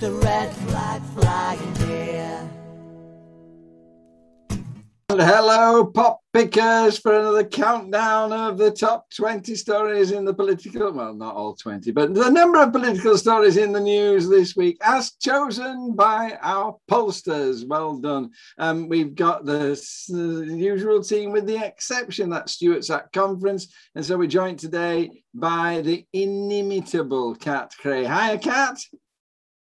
the red flag flying here. And hello, pop pickers, for another countdown of the top 20 stories in the political, well, not all 20, but the number of political stories in the news this week, as chosen by our pollsters. Well done. Um, we've got the, usual team, with the exception that Stuart's at conference. And so we're joined today by the inimitable Cat Cray. Hiya, Kat.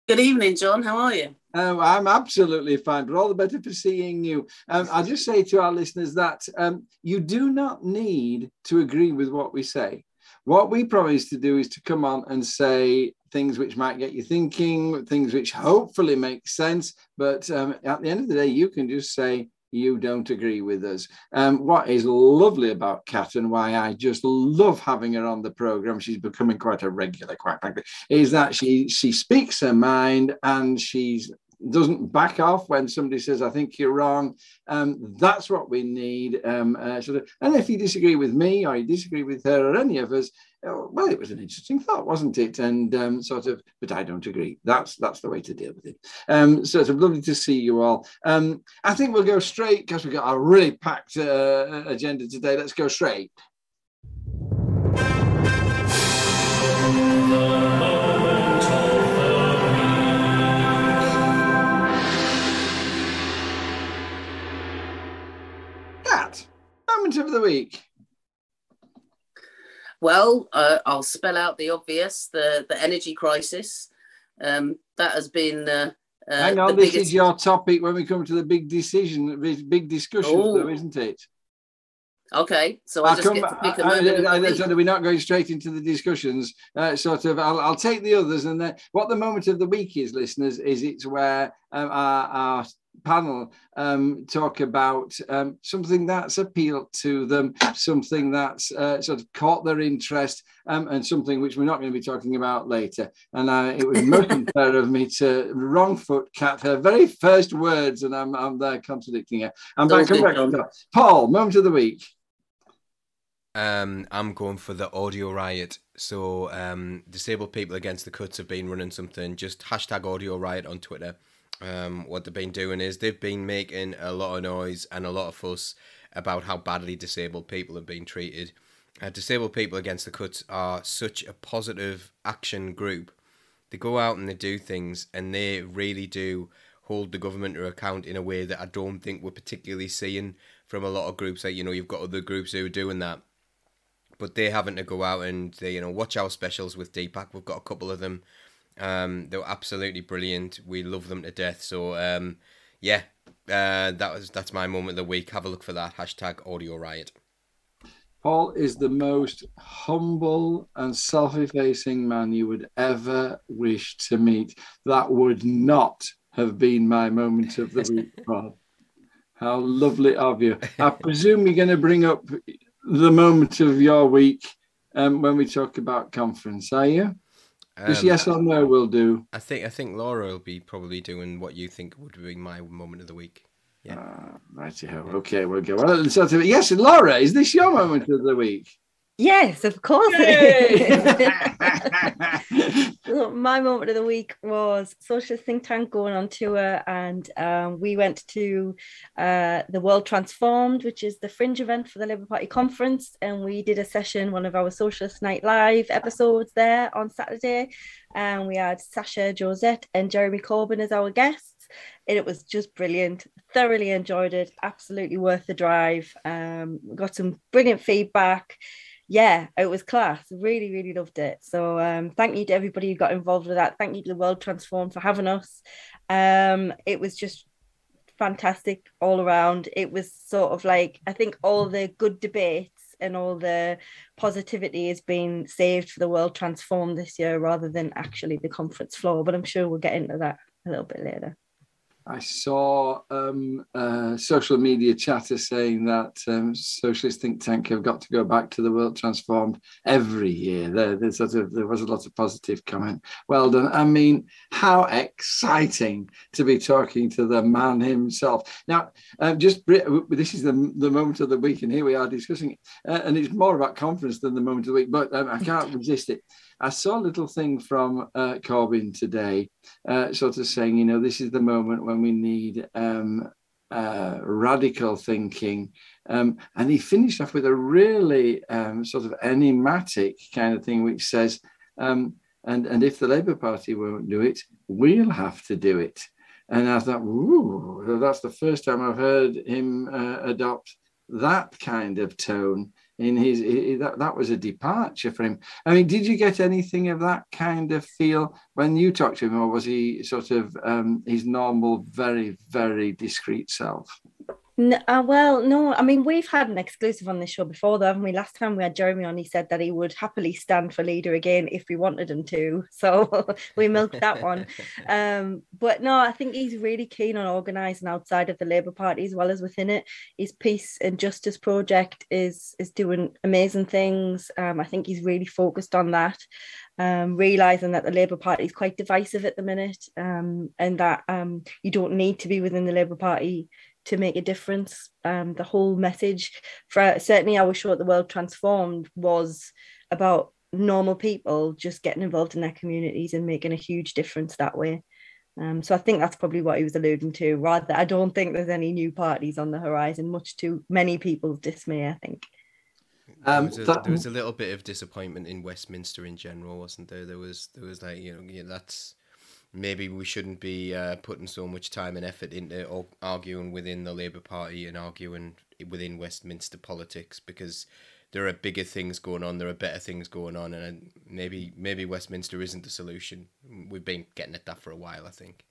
Good evening, John. How are you? Um, I'm absolutely fine, but all the better for seeing you. Um, I'll just say to our listeners that um, you do not need to agree with what we say. What we promise to do is to come on and say things which might get you thinking, things which hopefully make sense. But um, at the end of the day, you can just say, you don't agree with us. Um, what is lovely about Kat and why I just love having her on the program, she's becoming quite a regular, quite frankly, is that she she speaks her mind and she's doesn't back off when somebody says, I think you're wrong. Um, that's what we need. Um, uh, sort of, and if you disagree with me or you disagree with her or any of us, uh, well, it was an interesting thought, wasn't it? And um, sort of, but I don't agree. That's that's the way to deal with it. Um, so it's lovely to see you all. Um, I think we'll go straight because we've got a really packed uh, agenda today. Let's go straight. Moment of the week. Well, uh, I'll spell out the obvious: the the energy crisis. Um, that has been. Uh, uh, Hang on, this biggest- is your topic when we come to the big decision, big discussion, though, isn't it? Okay, so I'll just come get to pick a I- moment. of the I- I- so that we're not going straight into the discussions. Uh, sort of, I'll, I'll take the others, and then what the moment of the week is, listeners, is it's where um, our, our panel um, talk about um, something that's appealed to them, something that's uh, sort of caught their interest, um, and something which we're not going to be talking about later. And uh, it was most unfair of me to wrong foot cat her very first words, and I'm, I'm there contradicting her. I'm Don't back. I'm back. Paul, moment of the week. Um, I'm going for the audio riot. So, um, disabled people against the cuts have been running something. Just hashtag audio riot on Twitter. Um, what they've been doing is they've been making a lot of noise and a lot of fuss about how badly disabled people have been treated. Uh, disabled people against the cuts are such a positive action group. They go out and they do things, and they really do hold the government to account in a way that I don't think we're particularly seeing from a lot of groups. Like you know, you've got other groups who are doing that but they having to go out and they, you know watch our specials with Deepak. We've got a couple of them. Um, they were absolutely brilliant. We love them to death. So um, yeah, uh, that was that's my moment of the week. Have a look for that hashtag Audio Riot. Paul is the most humble and self-effacing man you would ever wish to meet. That would not have been my moment of the week, Paul. How lovely of you. I presume you're going to bring up the moment of your week um, when we talk about conference, are you? Just Um, yes or no will do. I think I think Laura will be probably doing what you think would be my moment of the week. Yeah. Uh, right, okay, we'll go. Well, of, yes, Laura, is this your moment of the week? Yes, of course. Look, my moment of the week was Socialist Think Tank going on tour, and um, we went to uh, the World Transformed, which is the fringe event for the Labour Party conference, and we did a session, one of our Socialist Night Live episodes there on Saturday, and we had Sasha Josette and Jeremy Corbyn as our guests. And it was just brilliant. Thoroughly enjoyed it. Absolutely worth the drive. Um, we got some brilliant feedback yeah, it was class. Really, really loved it. So um, thank you to everybody who got involved with that. Thank you to the World Transform for having us. Um, it was just fantastic all around. It was sort of like I think all the good debates and all the positivity has been saved for the World Transform this year rather than actually the conference floor. But I'm sure we'll get into that a little bit later. I saw um, a social media chatter saying that um, socialist think tank have got to go back to the world transformed every year. There, there's sort of, there was a lot of positive comment. Well done. I mean, how exciting to be talking to the man himself. Now, um, just this is the, the moment of the week, and here we are discussing it. Uh, and it's more about conference than the moment of the week, but um, I can't resist it. I saw a little thing from uh, Corbyn today, uh, sort of saying, you know, this is the moment when we need um, uh, radical thinking. Um, and he finished off with a really um, sort of enigmatic kind of thing, which says, um, and, and if the Labour Party won't do it, we'll have to do it. And I thought, ooh, that's the first time I've heard him uh, adopt that kind of tone in his he, that that was a departure for him. I mean, did you get anything of that kind of feel when you talked to him, or was he sort of um, his normal, very very discreet self? No, uh, well, no. I mean, we've had an exclusive on this show before, though, haven't we? Last time we had Jeremy on, he said that he would happily stand for leader again if we wanted him to. So we milked that one. Um, but no, I think he's really keen on organising outside of the Labour Party as well as within it. His peace and justice project is is doing amazing things. Um, I think he's really focused on that. Um, realizing that the Labour Party is quite divisive at the minute, um, and that um, you don't need to be within the Labour Party to make a difference. Um, the whole message for certainly our show at the World Transformed was about normal people just getting involved in their communities and making a huge difference that way. Um, so I think that's probably what he was alluding to. Rather, I don't think there's any new parties on the horizon, much to many people's dismay. I think. Um, there, was a, that... there was a little bit of disappointment in Westminster in general, wasn't there? There was there was like you know yeah, that's maybe we shouldn't be uh, putting so much time and effort into arguing within the Labour Party and arguing within Westminster politics because there are bigger things going on, there are better things going on, and maybe maybe Westminster isn't the solution. We've been getting at that for a while, I think.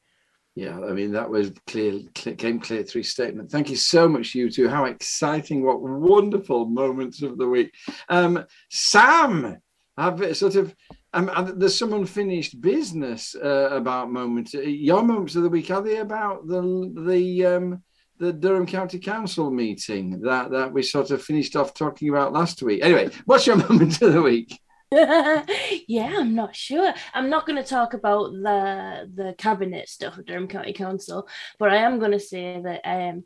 Yeah, I mean that was clear, clear came clear through statement. Thank you so much, you two. How exciting! What wonderful moments of the week. Um, Sam, I've sort of um, there's some unfinished business uh, about moments. Your moments of the week are they about the the um, the Durham County Council meeting that that we sort of finished off talking about last week? Anyway, what's your moment of the week? yeah, I'm not sure. I'm not going to talk about the the cabinet stuff of Durham County Council, but I am going to say that um,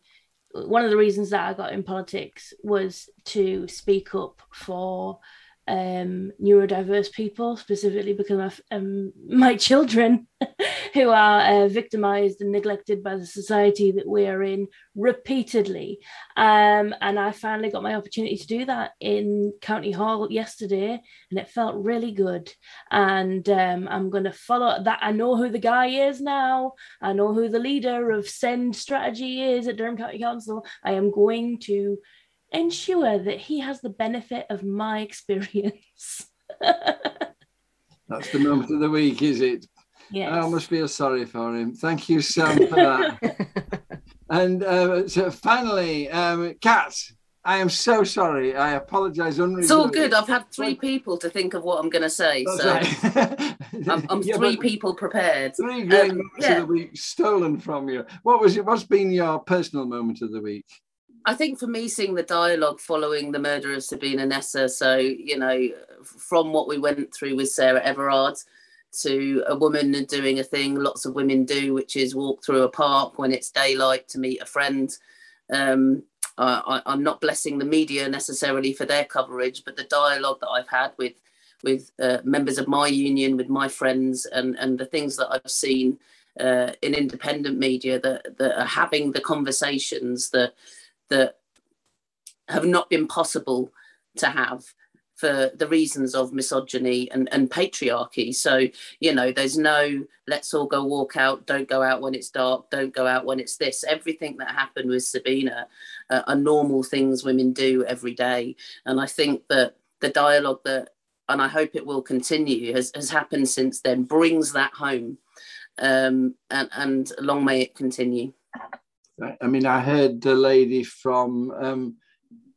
one of the reasons that I got in politics was to speak up for um, neurodiverse people, specifically because of um, my children who are uh, victimized and neglected by the society that we are in repeatedly. Um, and I finally got my opportunity to do that in County Hall yesterday, and it felt really good. And um, I'm going to follow that. I know who the guy is now, I know who the leader of Send Strategy is at Durham County Council. I am going to ensure that he has the benefit of my experience. That's the moment of the week, is it? Yes. I almost feel sorry for him. Thank you, Sam, for that. and uh, so finally, um, Kat, I am so sorry. I apologise. It's all good. I've had three people to think of what I'm going to say. That's so right. I'm, I'm yeah, three people prepared. Three great um, moments yeah. of the week stolen from you. What was it? What's been your personal moment of the week? I think for me, seeing the dialogue following the murder of Sabina Nessa, so, you know, from what we went through with Sarah Everard to a woman doing a thing lots of women do, which is walk through a park when it's daylight to meet a friend. Um, I, am not blessing the media necessarily for their coverage, but the dialogue that I've had with with uh, members of my union, with my friends, and and the things that I've seen uh, in independent media that that are having the conversations that that have not been possible to have for the reasons of misogyny and, and patriarchy. So, you know, there's no let's all go walk out, don't go out when it's dark, don't go out when it's this. Everything that happened with Sabina uh, are normal things women do every day. And I think that the dialogue that, and I hope it will continue, has, has happened since then, brings that home. Um, and, and long may it continue. I mean, I heard the lady from um,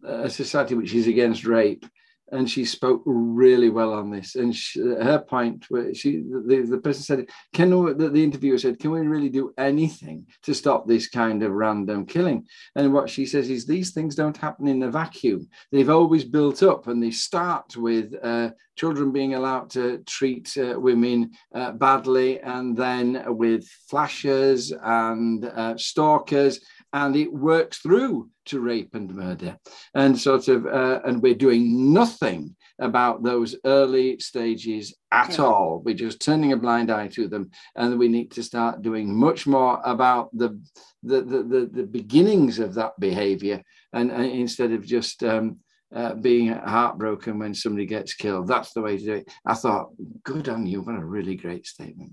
a society which is against rape and she spoke really well on this. And she, her point, where she the, the person said, "Can the, the interviewer said, can we really do anything to stop this kind of random killing?" And what she says is, these things don't happen in a vacuum. They've always built up, and they start with uh, children being allowed to treat uh, women uh, badly, and then with flashers and uh, stalkers and it works through to rape and murder and sort of uh, and we're doing nothing about those early stages at yeah. all we're just turning a blind eye to them and we need to start doing much more about the the the, the, the beginnings of that behavior and, and instead of just um, uh, being heartbroken when somebody gets killed. That's the way to do it. I thought, good on you. What a really great statement.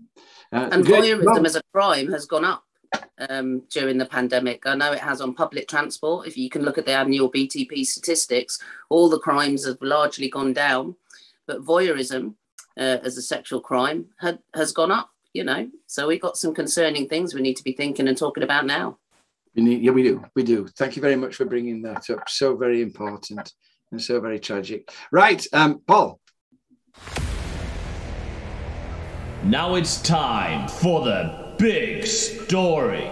Uh, and voyeurism as a crime has gone up um, during the pandemic. I know it has on public transport. If you can look at the annual BTP statistics, all the crimes have largely gone down, but voyeurism uh, as a sexual crime had, has gone up. You know, so we've got some concerning things we need to be thinking and talking about now. We need, yeah, we do, we do. Thank you very much for bringing that up. So very important and so very tragic. Right, um, Paul. Now it's time for the big story.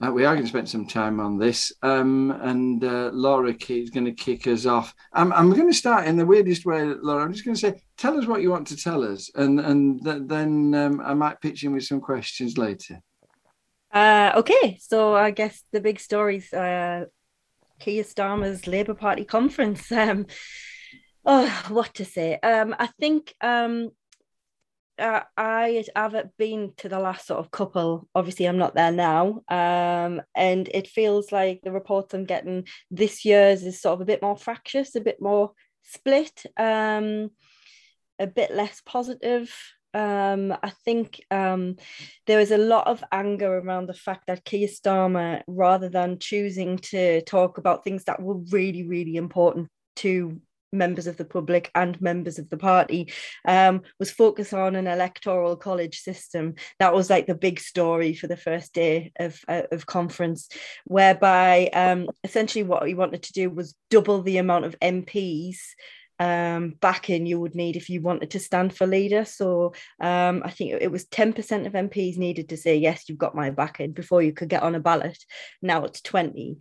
Uh, we are going to spend some time on this, um, and uh, Laura Key is going to kick us off. I'm, I'm going to start in the weirdest way, Laura. I'm just going to say, tell us what you want to tell us, and and th- then um, I might pitch in with some questions later. Uh, okay, so I guess the big stories: uh, Keir Starmer's Labour Party conference. Um, oh, what to say? Um, I think um, uh, I haven't been to the last sort of couple. Obviously, I'm not there now, um, and it feels like the reports I'm getting this year's is sort of a bit more fractious, a bit more split, um, a bit less positive. Um, I think um, there was a lot of anger around the fact that Keir Starmer, rather than choosing to talk about things that were really, really important to members of the public and members of the party um, was focus on an electoral college system that was like the big story for the first day of, uh, of conference whereby um, essentially what we wanted to do was double the amount of mps um, backing you would need if you wanted to stand for leader. So um, I think it was 10% of MPs needed to say, yes, you've got my backing before you could get on a ballot. Now it's 20.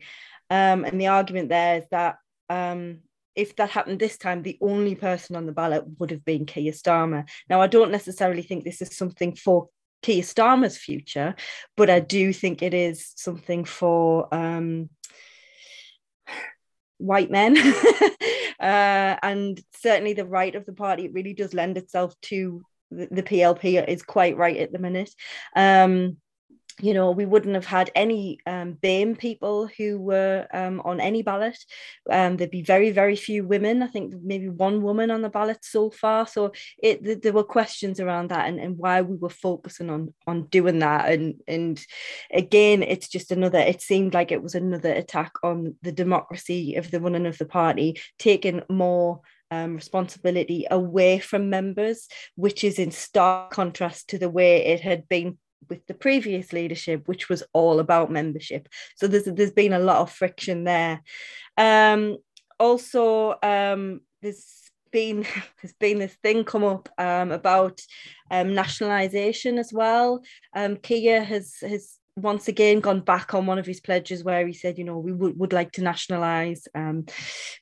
Um, and the argument there is that um, if that happened this time, the only person on the ballot would have been Keir Starmer. Now, I don't necessarily think this is something for Keir Starmer's future, but I do think it is something for um, white men. uh, and certainly the right of the party, it really does lend itself to the, the PLP is quite right at the minute. Um, you know, we wouldn't have had any um, BAME people who were um, on any ballot. Um, there'd be very, very few women. I think maybe one woman on the ballot so far. So it th- there were questions around that and, and why we were focusing on on doing that. And and again, it's just another. It seemed like it was another attack on the democracy of the running of the party, taking more. Um, responsibility away from members, which is in stark contrast to the way it had been with the previous leadership, which was all about membership. So there's there's been a lot of friction there. Um, also, um, there's been there's been this thing come up um, about um, nationalisation as well. Um, Keir has has once again gone back on one of his pledges where he said, you know, we would, would like to nationalise um,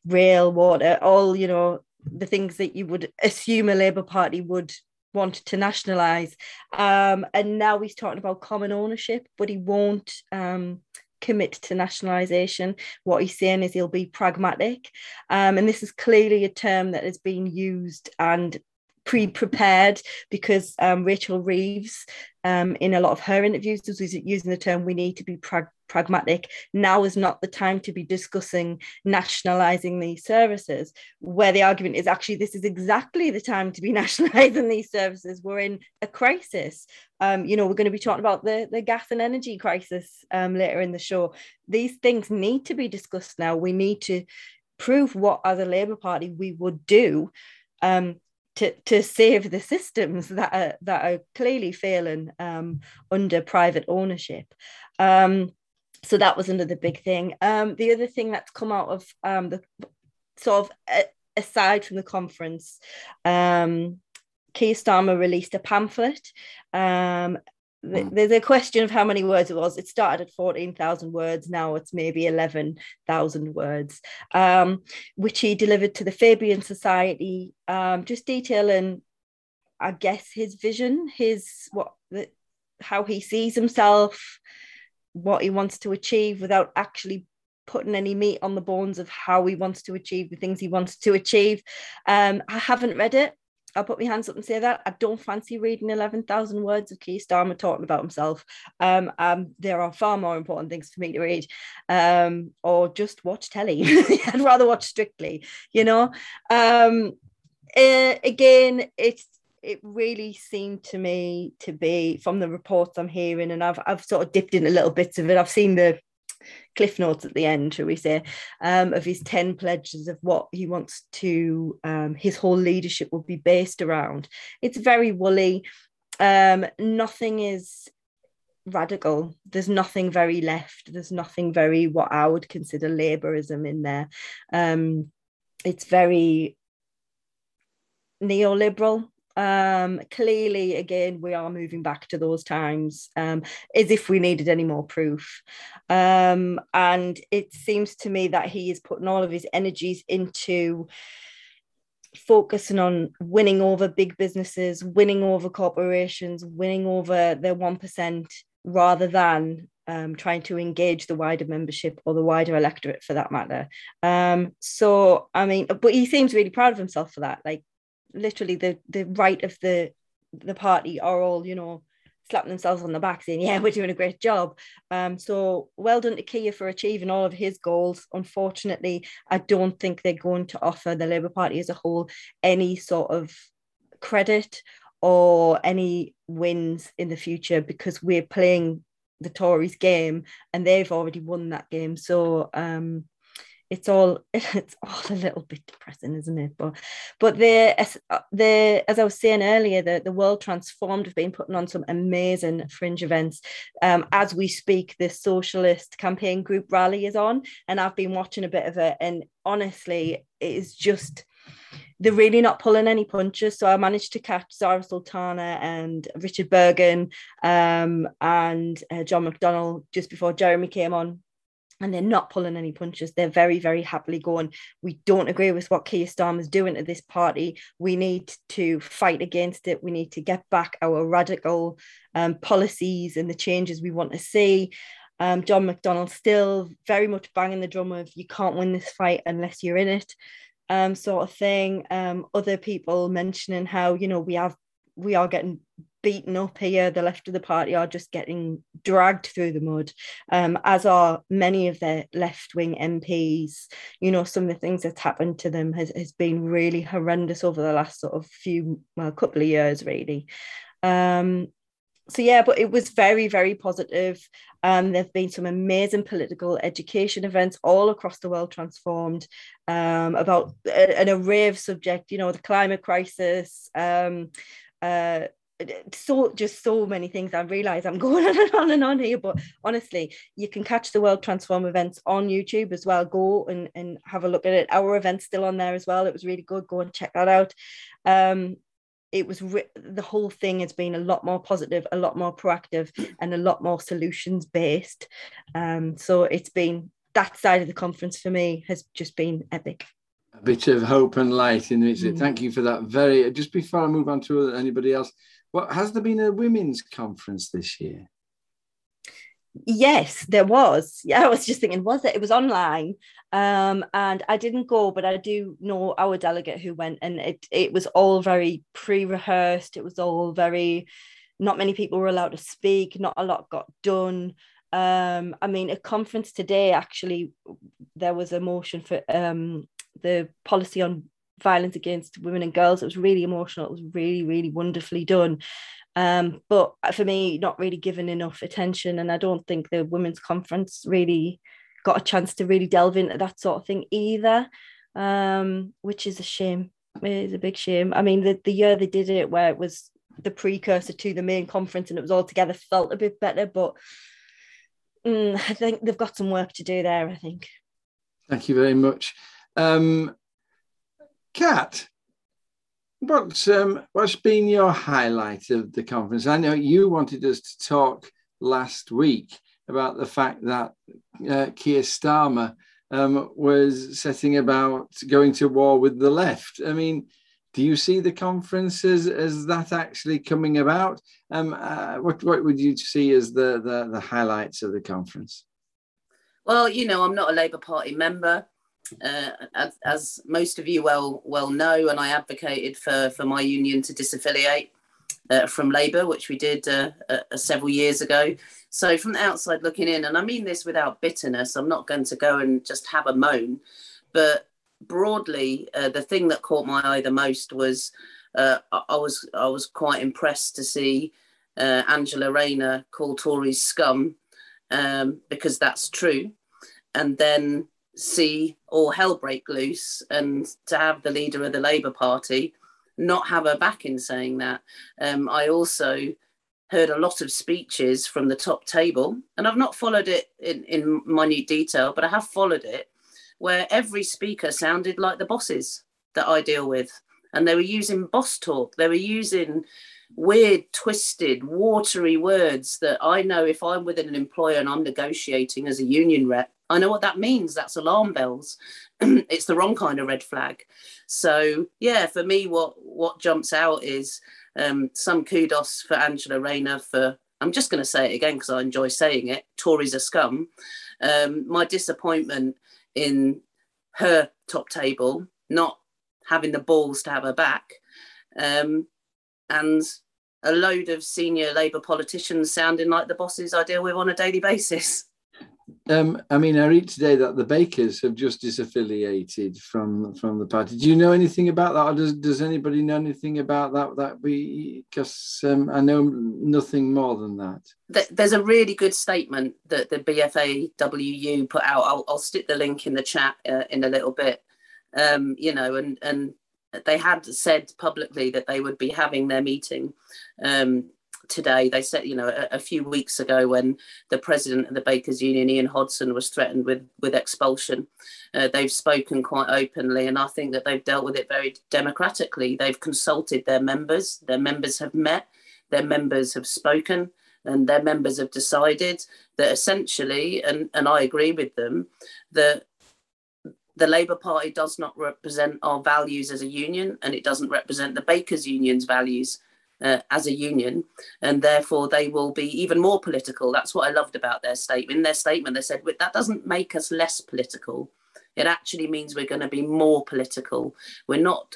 rail, water, all you know the things that you would assume a Labour Party would wanted to nationalise. Um, and now he's talking about common ownership, but he won't um, commit to nationalisation. What he's saying is he'll be pragmatic. Um, and this is clearly a term that has been used and pre-prepared because um, Rachel Reeves, um, in a lot of her interviews, was using the term "we need to be prag- pragmatic. Now is not the time to be discussing nationalising these services." Where the argument is actually, this is exactly the time to be nationalising these services. We're in a crisis. Um, you know, we're going to be talking about the the gas and energy crisis um, later in the show. These things need to be discussed now. We need to prove what as a Labour Party we would do um, to, to save the systems that are that are clearly failing um, under private ownership. Um, so that was another big thing. Um, the other thing that's come out of um, the sort of uh, aside from the conference, um, Keir Starmer released a pamphlet. Um, th- there's a question of how many words it was. It started at 14,000 words. Now it's maybe 11,000 words, um, which he delivered to the Fabian Society, um, just detailing, I guess, his vision, his what, the, how he sees himself, what he wants to achieve without actually putting any meat on the bones of how he wants to achieve the things he wants to achieve. Um, I haven't read it. I'll put my hands up and say that I don't fancy reading 11,000 words of Keir Starmer talking about himself. Um, um, there are far more important things for me to read um, or just watch telly. I'd rather watch Strictly, you know. Um, uh, again, it's it really seemed to me to be from the reports I'm hearing, and I've I've sort of dipped in a little bits of it. I've seen the cliff notes at the end, shall we say, um, of his 10 pledges of what he wants to, um, his whole leadership will be based around. It's very woolly. Um, nothing is radical. There's nothing very left. There's nothing very what I would consider Labourism in there. Um, it's very neoliberal um clearly again we are moving back to those times um as if we needed any more proof um and it seems to me that he is putting all of his energies into focusing on winning over big businesses winning over corporations winning over the 1% rather than um, trying to engage the wider membership or the wider electorate for that matter. Um, so, I mean, but he seems really proud of himself for that. Like, literally the the right of the the party are all you know slapping themselves on the back saying yeah we're doing a great job. Um so well done to Keir for achieving all of his goals. Unfortunately I don't think they're going to offer the Labour Party as a whole any sort of credit or any wins in the future because we're playing the Tories game and they've already won that game. So um it's all it's all a little bit depressing isn't it? But but the uh, the as i was saying earlier the, the world transformed have been putting on some amazing fringe events. Um, as we speak the socialist campaign group rally is on and i've been watching a bit of it and honestly it is just they're really not pulling any punches. So I managed to catch Zarah Sultana and Richard Burgon um, and uh, John McDonnell just before Jeremy came on and they're not pulling any punches. They're very, very happily going. We don't agree with what Keir Starmer's doing to this party. We need to fight against it. We need to get back our radical um, policies and the changes we want to see. Um, John McDonnell still very much banging the drum of you can't win this fight unless you're in it, um, sort of thing. Um, other people mentioning how you know we have we are getting beaten up here. The left of the party are just getting dragged through the mud, um, as are many of their left wing MPs. You know, some of the things that's happened to them has, has been really horrendous over the last sort of few, well, couple of years, really. Um, so yeah, but it was very, very positive. Um, there have been some amazing political education events all across the world transformed um, about an array of subject, you know, the climate crisis, um, uh, so just so many things i realize i'm going on and on and on here but honestly you can catch the world transform events on youtube as well go and, and have a look at it our event's still on there as well it was really good go and check that out um it was re- the whole thing has been a lot more positive a lot more proactive and a lot more solutions based um so it's been that side of the conference for me has just been epic a bit of hope and light in it. Mm. Thank you for that. Very. Just before I move on to anybody else, what has there been a women's conference this year? Yes, there was. Yeah, I was just thinking, was it? It was online, um, and I didn't go, but I do know our delegate who went, and it it was all very pre-rehearsed. It was all very. Not many people were allowed to speak. Not a lot got done. Um, I mean, a conference today actually, there was a motion for um, the policy on violence against women and girls. It was really emotional. It was really, really wonderfully done. Um, but for me, not really given enough attention. And I don't think the women's conference really got a chance to really delve into that sort of thing either, um, which is a shame. It is a big shame. I mean, the, the year they did it, where it was the precursor to the main conference and it was all together, felt a bit better. But mm, I think they've got some work to do there. I think. Thank you very much, um, Kat. What's um, what's been your highlight of the conference? I know you wanted us to talk last week about the fact that uh, Keir Starmer um, was setting about going to war with the left. I mean, do you see the conference as, as that actually coming about? Um, uh, what, what would you see as the, the, the highlights of the conference? Well, you know, I'm not a Labour Party member, uh, as, as, most of you well well know, and I advocated for for my union to disaffiliate uh, from Labour, which we did uh, uh, several years ago. So, from the outside looking in, and I mean this without bitterness, I'm not going to go and just have a moan, but broadly, uh, the thing that caught my eye the most was uh, I was I was quite impressed to see uh, Angela Rayner call Tories scum um, because that's true, and then see all hell break loose, and to have the leader of the Labour Party not have her back in saying that. Um, I also heard a lot of speeches from the top table, and I've not followed it in, in minute detail, but I have followed it where every speaker sounded like the bosses that I deal with. And they were using boss talk, they were using weird, twisted, watery words that I know if I'm with an employer and I'm negotiating as a union rep, I know what that means. That's alarm bells. it's the wrong kind of red flag. So yeah, for me, what what jumps out is um, some kudos for Angela Rayner for. I'm just going to say it again because I enjoy saying it. Tories are scum. Um, my disappointment in her top table, not having the balls to have her back, um, and a load of senior Labour politicians sounding like the bosses I deal with on a daily basis. Um, I mean, I read today that the Bakers have just disaffiliated from from the party. Do you know anything about that, or does does anybody know anything about that? That we, because um, I know nothing more than that. There's a really good statement that the BFAWU put out. I'll, I'll stick the link in the chat uh, in a little bit. Um, you know, and and they had said publicly that they would be having their meeting um, today. They said, you know, a, a, few weeks ago when the president of the Bakers Union, Ian Hodson, was threatened with with expulsion. Uh, they've spoken quite openly, and I think that they've dealt with it very democratically. They've consulted their members. Their members have met. Their members have spoken. And their members have decided that essentially, and, and I agree with them, that the Labour Party does not represent our values as a union and it doesn't represent the Bakers Union's values uh, as a union, and therefore they will be even more political. That's what I loved about their statement. In their statement, they said that doesn't make us less political. It actually means we're going to be more political. We're not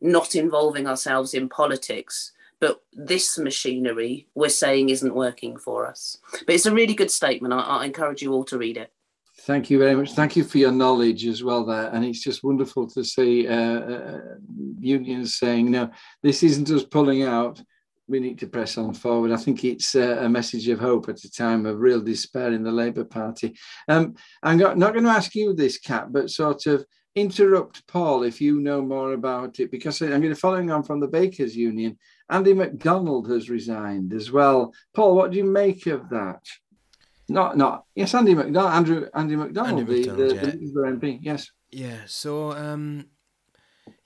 not involving ourselves in politics, but this machinery we're saying isn't working for us. But it's a really good statement. I, I encourage you all to read it. Thank you very much. Thank you for your knowledge as well there. And it's just wonderful to see uh, uh, unions saying, no, this isn't us pulling out. We need to press on forward. I think it's uh, a message of hope at a time of real despair in the Labour Party. Um, I'm not going to ask you this, Kat, but sort of interrupt Paul if you know more about it, because I'm going to following on from the Bakers Union. Andy McDonald has resigned as well. Paul, what do you make of that? Not, not yes, Andy McDonald, Andrew, Andy McDonald, Andy McDonald the, the, yeah. the MP. Yes. Yeah. So, um,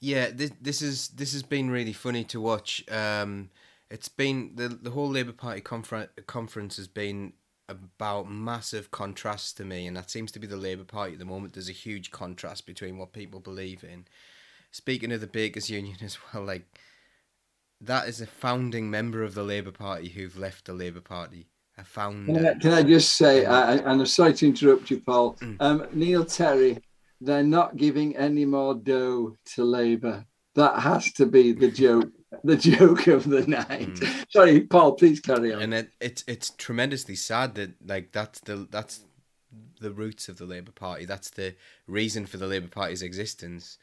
yeah, this this is this has been really funny to watch. Um, it's been the the whole Labour Party confer- conference has been about massive contrasts to me, and that seems to be the Labour Party at the moment. There's a huge contrast between what people believe in. Speaking of the Bakers Union as well, like that is a founding member of the Labour Party who've left the Labour Party. I found. Can I, can I just say, I, and I'm sorry to interrupt you, Paul. Mm. Um, Neil Terry, they're not giving any more dough to Labour. That has to be the joke. the joke of the night. Mm. Sorry, Paul. Please carry on. And it, it's it's tremendously sad that like that's the that's the roots of the Labour Party. That's the reason for the Labour Party's existence.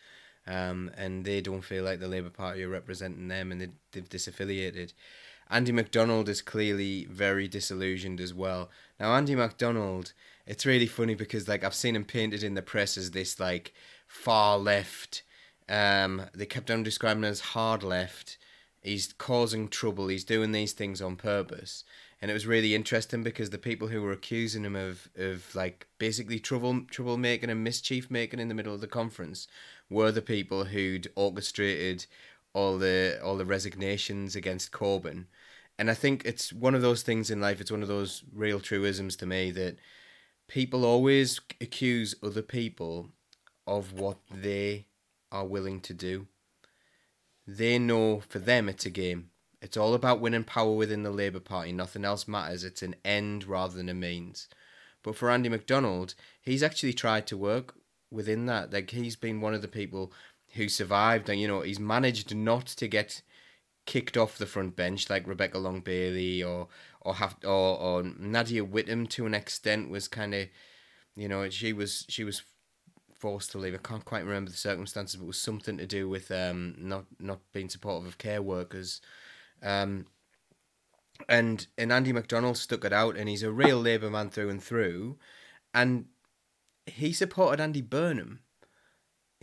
Um, and they don't feel like the Labour Party are representing them, and they, they've disaffiliated. Andy McDonald is clearly very disillusioned as well. Now, Andy McDonald, it's really funny because like I've seen him painted in the press as this like far left. Um, they kept on describing him as hard left. He's causing trouble. He's doing these things on purpose. and it was really interesting because the people who were accusing him of of like basically trouble troublemaking and mischief making in the middle of the conference were the people who'd orchestrated all the all the resignations against Corbyn. And I think it's one of those things in life, it's one of those real truisms to me that people always accuse other people of what they are willing to do. They know for them it's a game. It's all about winning power within the Labour Party. Nothing else matters. It's an end rather than a means. But for Andy McDonald, he's actually tried to work within that. Like he's been one of the people who survived, and you know he's managed not to get kicked off the front bench like Rebecca Long Bailey or or have or, or Nadia Whittome to an extent was kind of, you know, she was she was forced to leave. I can't quite remember the circumstances, but it was something to do with um not not being supportive of care workers. Um, and and Andy McDonald stuck it out, and he's a real Labour man through and through, and he supported Andy Burnham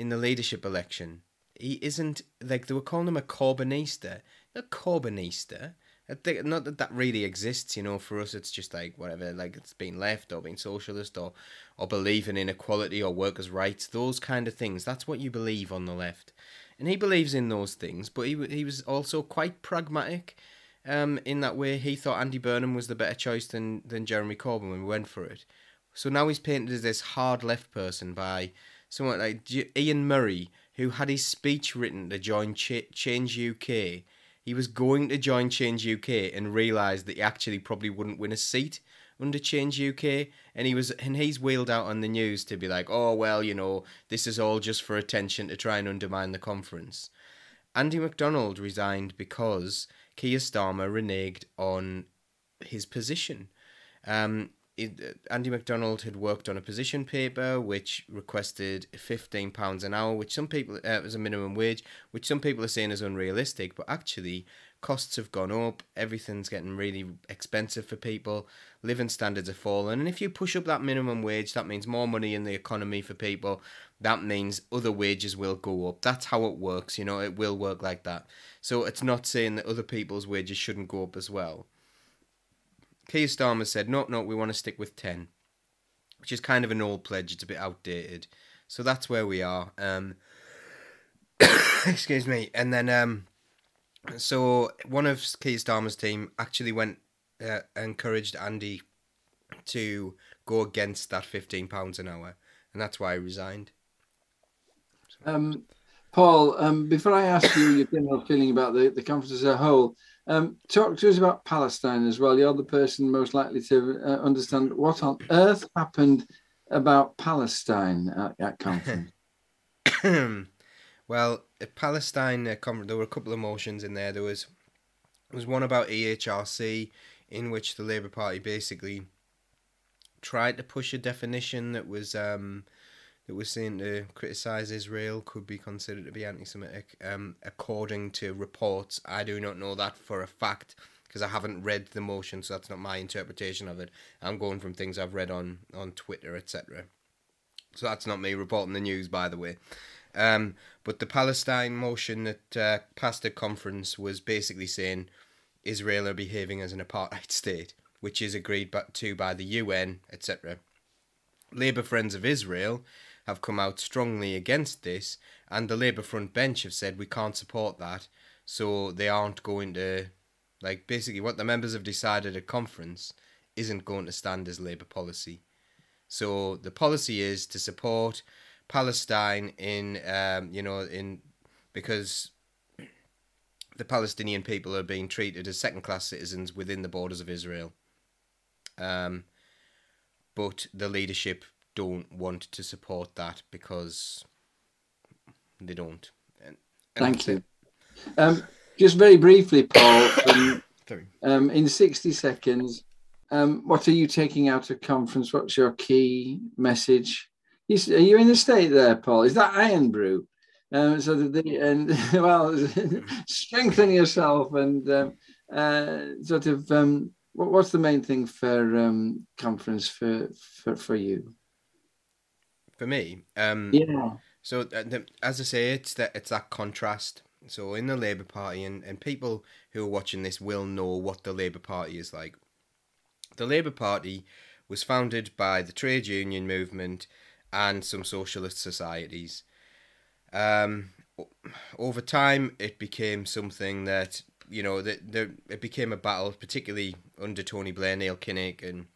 in the leadership election. He isn't like they were calling him a Corbynista, A Corbynista. I think not that that really exists, you know. For us, it's just like whatever, like it's being left or being socialist or or believing in equality or workers' rights, those kind of things. That's what you believe on the left, and he believes in those things. But he he was also quite pragmatic, um, in that way. He thought Andy Burnham was the better choice than than Jeremy Corbyn when we went for it. So now he's painted as this hard left person by someone like Ian Murray, who had his speech written to join Ch- Change UK. He was going to join Change UK and realised that he actually probably wouldn't win a seat under Change UK, and he was and he's wheeled out on the news to be like, oh well, you know, this is all just for attention to try and undermine the conference. Andy McDonald resigned because Keir Starmer reneged on his position. Um, it, Andy McDonald had worked on a position paper which requested fifteen pounds an hour, which some people uh, as a minimum wage, which some people are saying is unrealistic, but actually costs have gone up. Everything's getting really expensive for people. Living standards are falling, and if you push up that minimum wage, that means more money in the economy for people. That means other wages will go up. That's how it works. You know, it will work like that. So it's not saying that other people's wages shouldn't go up as well. Keir Starmer said, no, no, we want to stick with 10, which is kind of an old pledge. It's a bit outdated. So that's where we are. Um, excuse me. And then, um, so one of Keir Starmer's team actually went, uh, encouraged Andy to go against that £15 an hour. And that's why he resigned. Um, Paul, um, before I ask you your general feeling about the, the conference as a whole, um, talk to us about Palestine as well. You're the person most likely to uh, understand what on earth happened about Palestine at, at conference. well, Palestine uh, conference, there were a couple of motions in there. There was there was one about EHRC, in which the Labour Party basically tried to push a definition that was um, that was seen to criticise Israel could be considered to be anti-Semitic. Um, according to reports, I do not know that for a fact because I haven't read the motion, so that's not my interpretation of it. I'm going from things I've read on on Twitter, etc. So that's not me reporting the news, by the way. Um, but the Palestine motion that uh, passed the conference was basically saying Israel are behaving as an apartheid state, which is agreed to by the UN, etc. Labour Friends of Israel have come out strongly against this, and the Labour front bench have said we can't support that, so they aren't going to, like, basically what the members have decided at conference isn't going to stand as Labour policy. So the policy is to support Palestine in, um, you know, in because the Palestinian people are being treated as second class citizens within the borders of Israel. Um, but the leadership don't want to support that because they don't. And, and Thank you. Um, just very briefly, Paul, um, um, in 60 seconds, um, what are you taking out of conference? What's your key message? You, are you in the state there, Paul? Is that Irn-Bru? Um, so that the, and well, strengthen yourself and um, uh, sort of um, what, what's the main thing for um, conference for, for for you? For me, um, yeah. So uh, the, as I say, it's that it's that contrast. So in the Labour Party, and, and people who are watching this will know what the Labour Party is like. The Labour Party was founded by the trade union movement and some socialist societies. Um, over time, it became something that you know that there it became a battle, particularly under Tony Blair, Neil Kinnock, and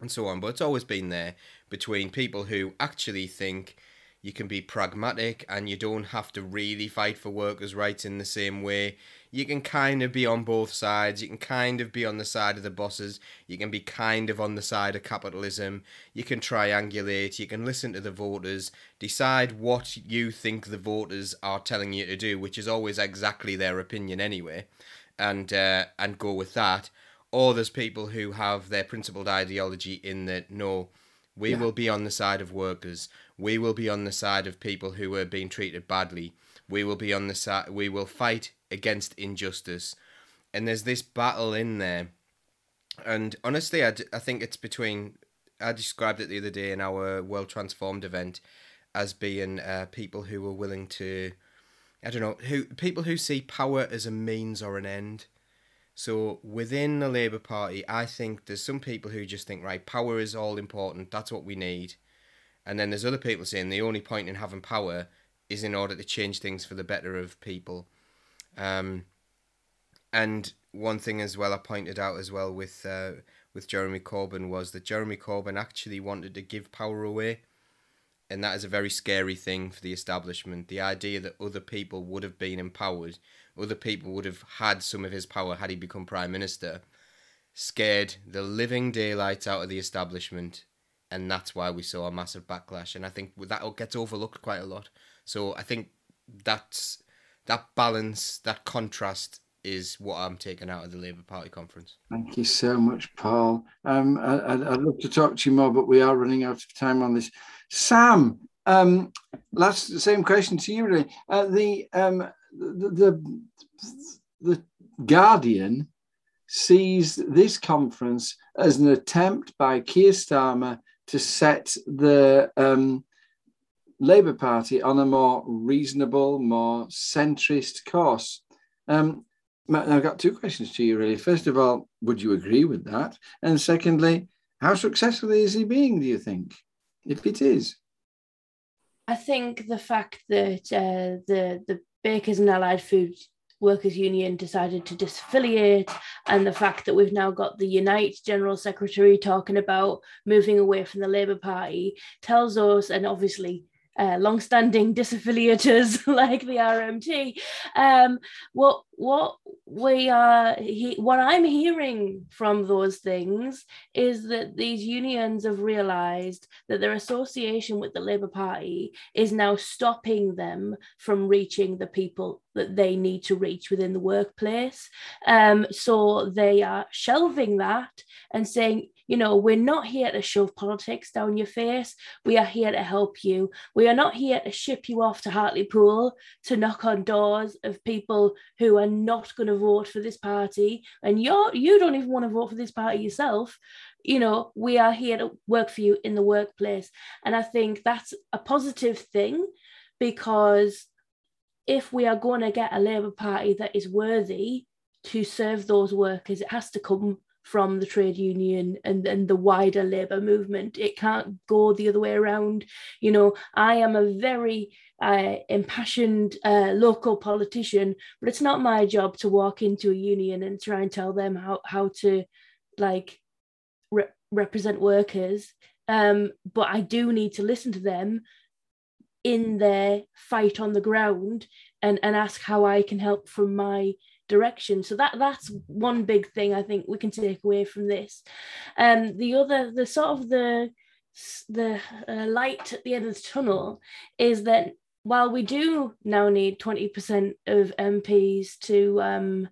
and so on. But it's always been there between people who actually think you can be pragmatic and you don't have to really fight for workers' rights in the same way. You can kind of be on both sides. You can kind of be on the side of the bosses. You can be kind of on the side of capitalism. You can triangulate. You can listen to the voters, decide what you think the voters are telling you to do, which is always exactly their opinion anyway, and uh, and go with that. Or there's people who have their principled ideology in that no, we Yeah. will be on the side of workers. We will be on the side of people who are being treated badly. We will be on the side. We will fight against injustice. And there's this battle in there. And honestly, I, d- I think it's between. I described it the other day in our World Transformed event as being uh, people who are willing to. I don't know who people who see power as a means or an end. So within the Labour Party, I think there's some people who just think right, power is all important. That's what we need, and then there's other people saying the only point in having power is in order to change things for the better of people. Um, and one thing as well I pointed out as well with uh, with Jeremy Corbyn was that Jeremy Corbyn actually wanted to give power away, and that is a very scary thing for the establishment. The idea that other people would have been empowered, other people would have had some of his power had he become prime minister, scared the living daylight out of the establishment, and that's why we saw a massive backlash. And I think that gets overlooked quite a lot. So I think that's that balance, that contrast is what I'm taking out of the Labour Party conference. Thank you so much, Paul. Um, I, I'd, I'd love to talk to you more, but we are running out of time on this. Sam, um, last same question to you, really. Uh, the, um, the the Guardian sees this conference as an attempt by Keir Starmer to set the um, Labour Party on a more reasonable, more centrist course. Um, I've got two questions to you, really. First of all, would you agree with that? And secondly, how successful is he being, do you think? If it is. I think the fact that uh, the the Bakers and Allied Food Workers Union decided to disaffiliate, and the fact that we've now got the Unite General Secretary talking about moving away from the Labour Party tells us, and obviously. Uh, long-standing disaffiliators like the RMT, um, what what we are he, what I'm hearing from those things is that these unions have realised that their association with the Labour Party is now stopping them from reaching the people that they need to reach within the workplace. Um, so they are shelving that and saying, you know, we're not here to shove politics down your face. We are here to help you. We are not here to ship you off to Hartlepool to knock on doors of people who are not going to vote for this party. And you're you don't even want to vote for this party yourself you know, we are here to work for you in the workplace. And I think that's a positive thing because if we are going to get a Labour Party that is worthy to serve those workers, it has to come from the trade union and, and the wider labour movement. It can't go the other way around. You know, I am a very uh, impassioned uh, local politician, but it's not my job to walk into a union and try and tell them how, how to like re- represent workers. Um, but I do need to listen to them in their fight on the ground and, and ask how I can help from my direction. So that that's one big thing I think we can take away from this. Um, the other, the sort of the the uh, light at the end of the tunnel is that while we do now need 20% of MPs to um,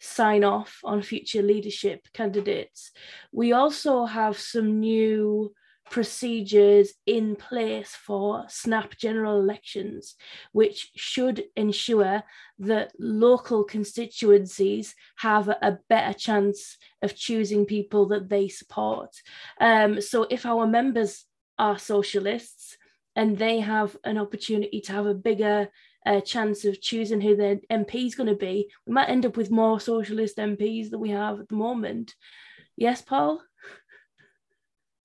sign off on future leadership candidates, we also have some new procedures in place for snap general elections, which should ensure that local constituencies have a better chance of choosing people that they support. Um, so if our members are socialists and they have an opportunity to have a bigger uh, chance of choosing who their MP is going to be, we might end up with more socialist MPs than we have at the moment. Yes, Paul?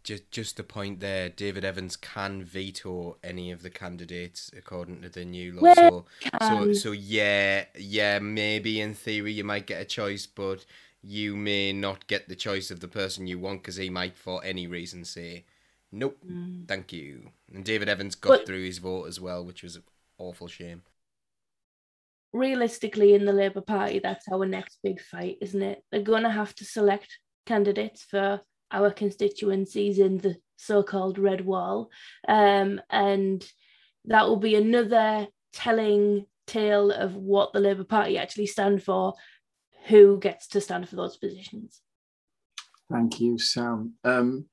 Just, just the point there. David Evans can veto any of the candidates according to the new law. Well, So, so, so yeah, yeah. Maybe in theory you might get a choice, but you may not get the choice of the person you want because he might, for any reason, say, "Nope, mm. thank you." And David Evans got But- through his vote as well, which was an awful shame. realistically in the Labour Party, that's our next big fight, isn't it? They're going to have to select candidates for our constituencies in the so-called red wall, um, and that will be another telling tale of what the Labour Party actually stand for, who gets to stand for those positions. Thank you, Sam. Um,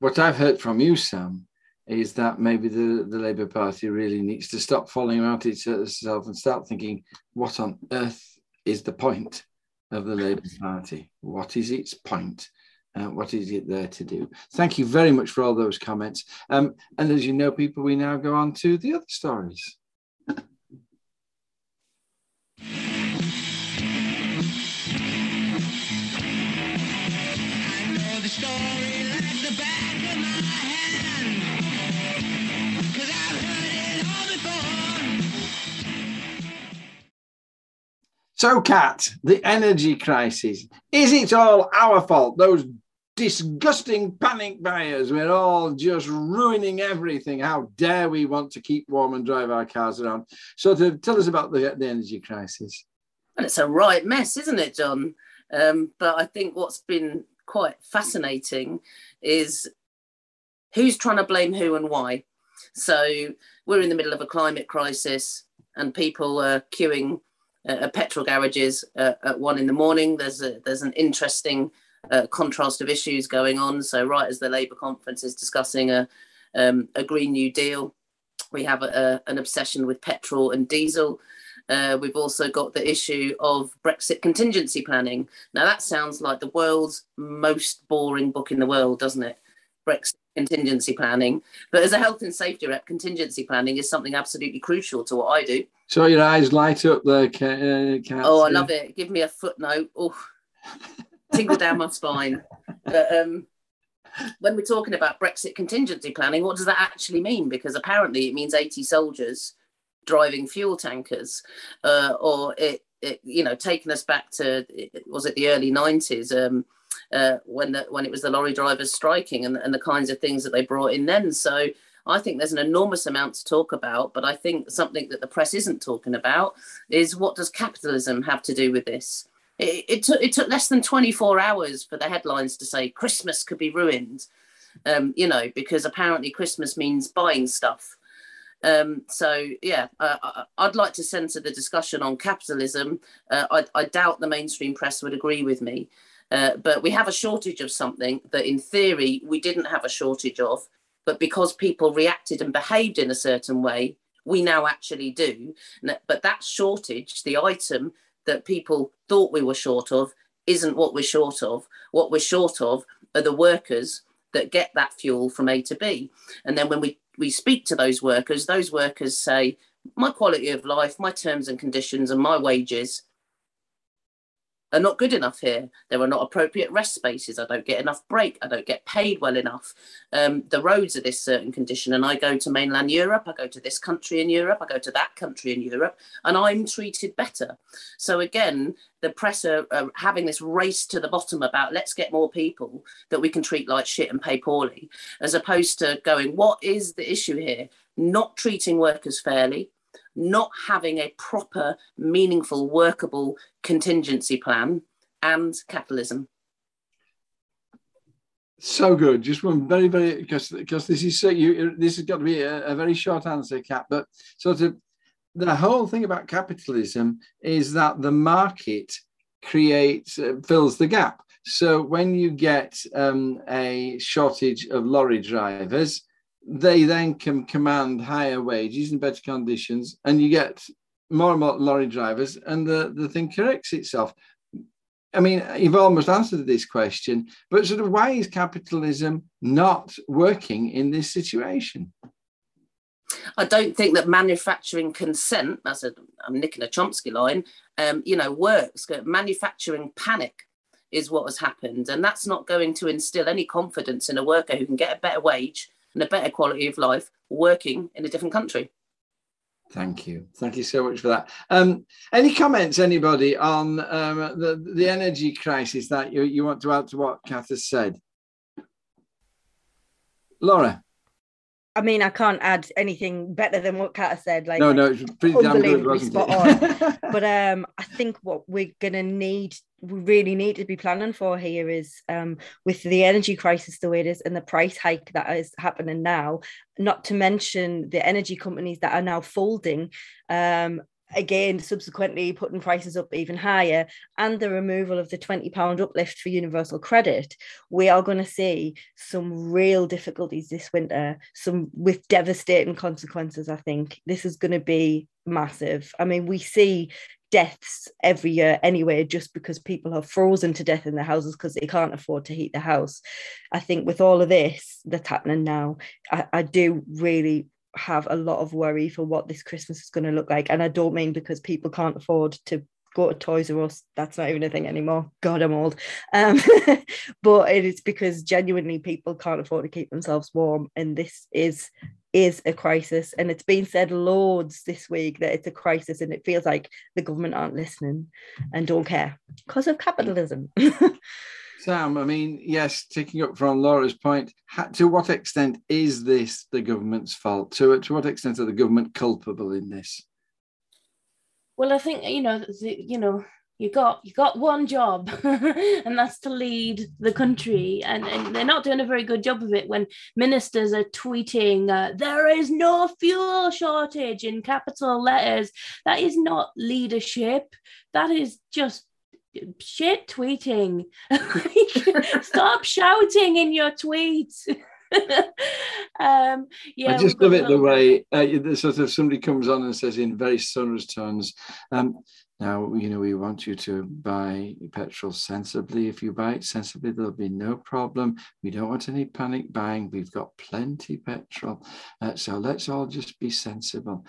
what I've heard from you, Sam, is that maybe the, the Labour Party really needs to stop falling out itself and start thinking, what on earth is the point of the Labour Party? What is its point? Uh, what is it there to do? Thank you very much for all those comments. Um, and as you know, people, we now go on to the other stories. So, Kat, the energy crisis. Is it all our fault? Those disgusting panic buyers. We're all just ruining everything. How dare we want to keep warm and drive our cars around? So, to tell us about the, the energy crisis. And it's a right mess, isn't it, John? Um, but I think what's been quite fascinating is who's trying to blame who and why. So we're in the middle of a climate crisis, and people are queuing at petrol garages uh, at one in the morning. There's a, there's an interesting uh, contrast of issues going on. So right as the Labour conference is discussing a um, a Green New Deal, we have a, a, an obsession with petrol and diesel. Uh, we've also got the issue of Brexit contingency planning. Now, that sounds like the world's most boring book in the world, doesn't it? Brexit contingency planning. But as a health and safety rep, contingency planning is something absolutely crucial to what I do. So, your eyes light up there, Kat. Uh, Kat. Oh, I love it. Give me a footnote. Oh, tingle down my spine. But um, when we're talking about Brexit contingency planning, what does that actually mean? Because apparently it means 80 soldiers driving fuel tankers, uh, or it, it, you know, taking us back to was it the early 90s um, uh, when the, when it was the lorry drivers striking and, and the kinds of things that they brought in then. So I think there's an enormous amount to talk about, but I think something that the press isn't talking about is what does capitalism have to do with this? It, it, took, it took less than 24 hours for the headlines to say Christmas could be ruined, um, you know, because apparently Christmas means buying stuff. Um, so, yeah, uh, I- I'd like to center the discussion on capitalism. Uh, I, I doubt the mainstream press would agree with me. Uh, but we have a shortage of something that, in theory, we didn't have a shortage of. But because people reacted and behaved in a certain way, we now actually do. But that shortage, the item that people thought we were short of, isn't what we're short of. What we're short of are the workers that get that fuel from A to B. And then when we, we speak to those workers, those workers say, my quality of life, my terms and conditions, and my wages are not good enough here. There are not appropriate rest spaces. I don't get enough break. I don't get paid well enough. Um, the roads are this certain condition, and I go to mainland Europe. I go to this country in Europe. I go to that country in Europe, and I'm treated better. So again, the press are, are having this race to the bottom about let's get more people that we can treat like shit and pay poorly, as opposed to going, what is the issue here? Not treating workers fairly, not having a proper, meaningful, workable contingency plan, and capitalism. So good. Just one very, very because because this is so you. This has got to be a, a very short answer, Kat. But sort of the whole thing about capitalism is that the market creates uh, fills the gap. So when you get um, a shortage of lorry drivers, they then can command higher wages and better conditions, and you get more and more lorry drivers, and the, the thing corrects itself. I mean, you've almost answered this question, but sort of why is capitalism not working in this situation? I don't think that manufacturing consent, that's a, I'm nicking a Chomsky line, um, you know, works. Manufacturing panic is what has happened. And that's not going to instill any confidence in a worker who can get a better wage and a better quality of life working in a different country. Thank you. Thank you so much for that. Um, any comments, anybody, on um, the, the energy crisis that you, you want to add to what Kath has said? Laura? I mean, I can't add anything better than what Kat said. Like, No, no, it's pretty damn good, spot it? but um, I think what we're gonna need, we really need to be planning for here is um, with the energy crisis the way it is and the price hike that is happening now. Not to mention the energy companies that are now folding. Um, again, subsequently putting prices up even higher, and the removal of the £20 uplift for universal credit, we are going to see some real difficulties this winter, some with devastating consequences. I think this is going to be massive. I mean, we see deaths every year anyway, just because people are frozen to death in their houses because they can't afford to heat the house. I think with all of this that's happening now, I, I do really have a lot of worry for what this Christmas is going to look like. And I don't mean because people can't afford to go to Toys R Us. That's not even a thing anymore. God, I'm old. Um, but it is because genuinely people can't afford to keep themselves warm. And this is is a crisis. And it's been said loads this week that it's a crisis. And it feels like the government aren't listening and don't care because of capitalism. Sam, I mean, yes, taking up from Laura's point, to what extent is this the government's fault? To, to what extent are the government culpable in this? Well, I think you know, the, you know, you got you got one job, and that's to lead the country, and, and they're not doing a very good job of it. When ministers are tweeting, uh, "There is no fuel shortage" in capital letters, that is not leadership. That is just shit tweeting. Stop shouting in your tweets. um, yeah, I just love it the way uh, sort of somebody comes on and says in very sonorous tones, um, now, you know, we want you to buy petrol sensibly. If you buy it sensibly, there'll be no problem. We don't want any panic buying. We've got plenty petrol. Uh, so let's all just be sensible.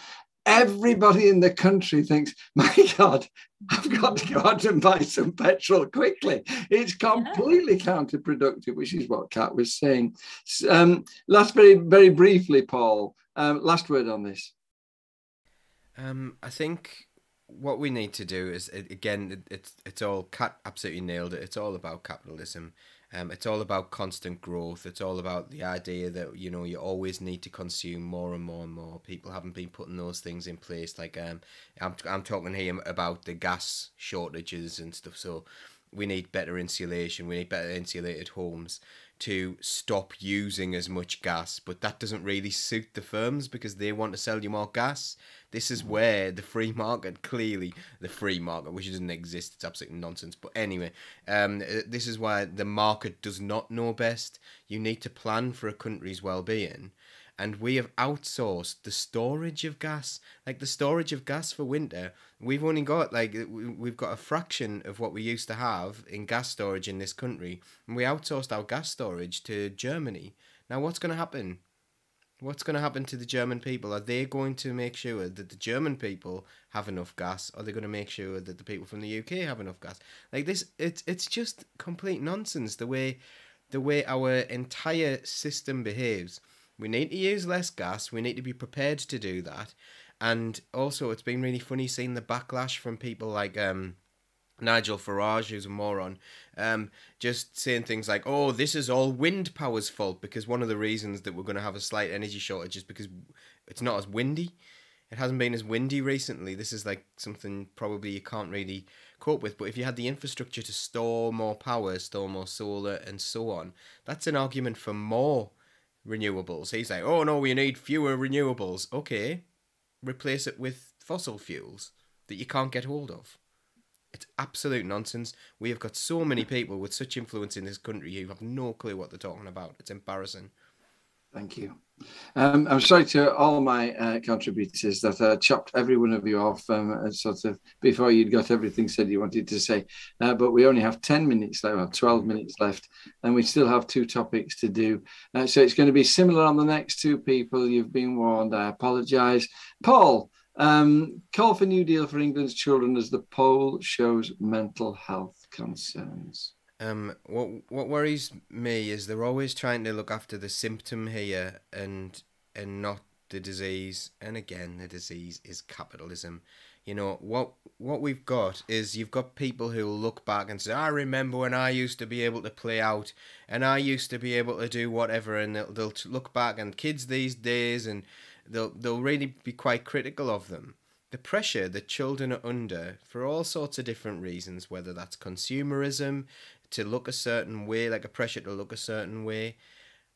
Everybody in the country thinks, my God, I've got to go out and buy some petrol quickly. It's completely counterproductive, which is what Kat was saying. Um, last, very, very briefly, Paul, um, last word on this. Um, I think what we need to do is again, it, it's it's all Kat absolutely nailed it. It's all about capitalism. Um, it's all about constant growth. It's all about the idea that you know you always need to consume more and more and more. People haven't been putting those things in place. Like um, I'm I'm talking here about the gas shortages and stuff. So we need better insulation. We need better insulated homes to stop using as much gas. But that doesn't really suit the firms because they want to sell you more gas. This is where the free market, clearly the free market, which doesn't exist, it's absolute nonsense. But anyway, um, uh, this is why the market does not know best. You need to plan for a country's well-being. And we have outsourced the storage of gas, like the storage of gas for winter. We've only got like we- we've got a fraction of what we used to have in gas storage in this country, and we outsourced our gas storage to Germany. Now, what's going to happen? What's going to happen to the German people? Are they going to make sure that the German people have enough gas? Are they going to make sure that the people from the UK have enough gas? Like this, it's it's just complete nonsense the way the way our entire system behaves. We need to use less gas. We need to be prepared to do that. And also, it's been really funny seeing the backlash from people like um, Nigel Farage, who's a moron, um, just saying things like, "Oh, this is all wind power's fault," because one of the reasons that we're going to have a slight energy shortage is because it's not as windy. It hasn't been as windy recently. This is like something probably you can't really cope with. But if you had the infrastructure to store more power, store more solar, and so on, that's an argument for more renewables. He's like, "Oh no, we need fewer renewables." Okay, replace it with fossil fuels that you can't get hold of. It's absolute nonsense. We have got so many people with such influence in this country who have no clue what they're talking about. It's embarrassing. Thank you. Um, I'm sorry to all my uh, contributors that I chopped every one of you off um, uh, sort of before you'd got everything said you wanted to say. Uh, but we only have 10 minutes left, well, 12 minutes left, and we still have two topics to do. Uh, so it's going to be similar on the next two people. You've been warned. I apologise. Paul, um, call for New Deal for England's children as the poll shows mental health concerns. Um, what what worries me is they're always trying to look after the symptom here and and not the disease. And again, the disease is capitalism. You know what what we've got is you've got people who look back and say, "I remember when I used to be able to play out, and I used to be able to do whatever," and they'll, they'll look back and kids these days, and they'll they'll really be quite critical of them. The pressure that children are under for all sorts of different reasons, whether that's consumerism, to look a certain way, like a pressure to look a certain way.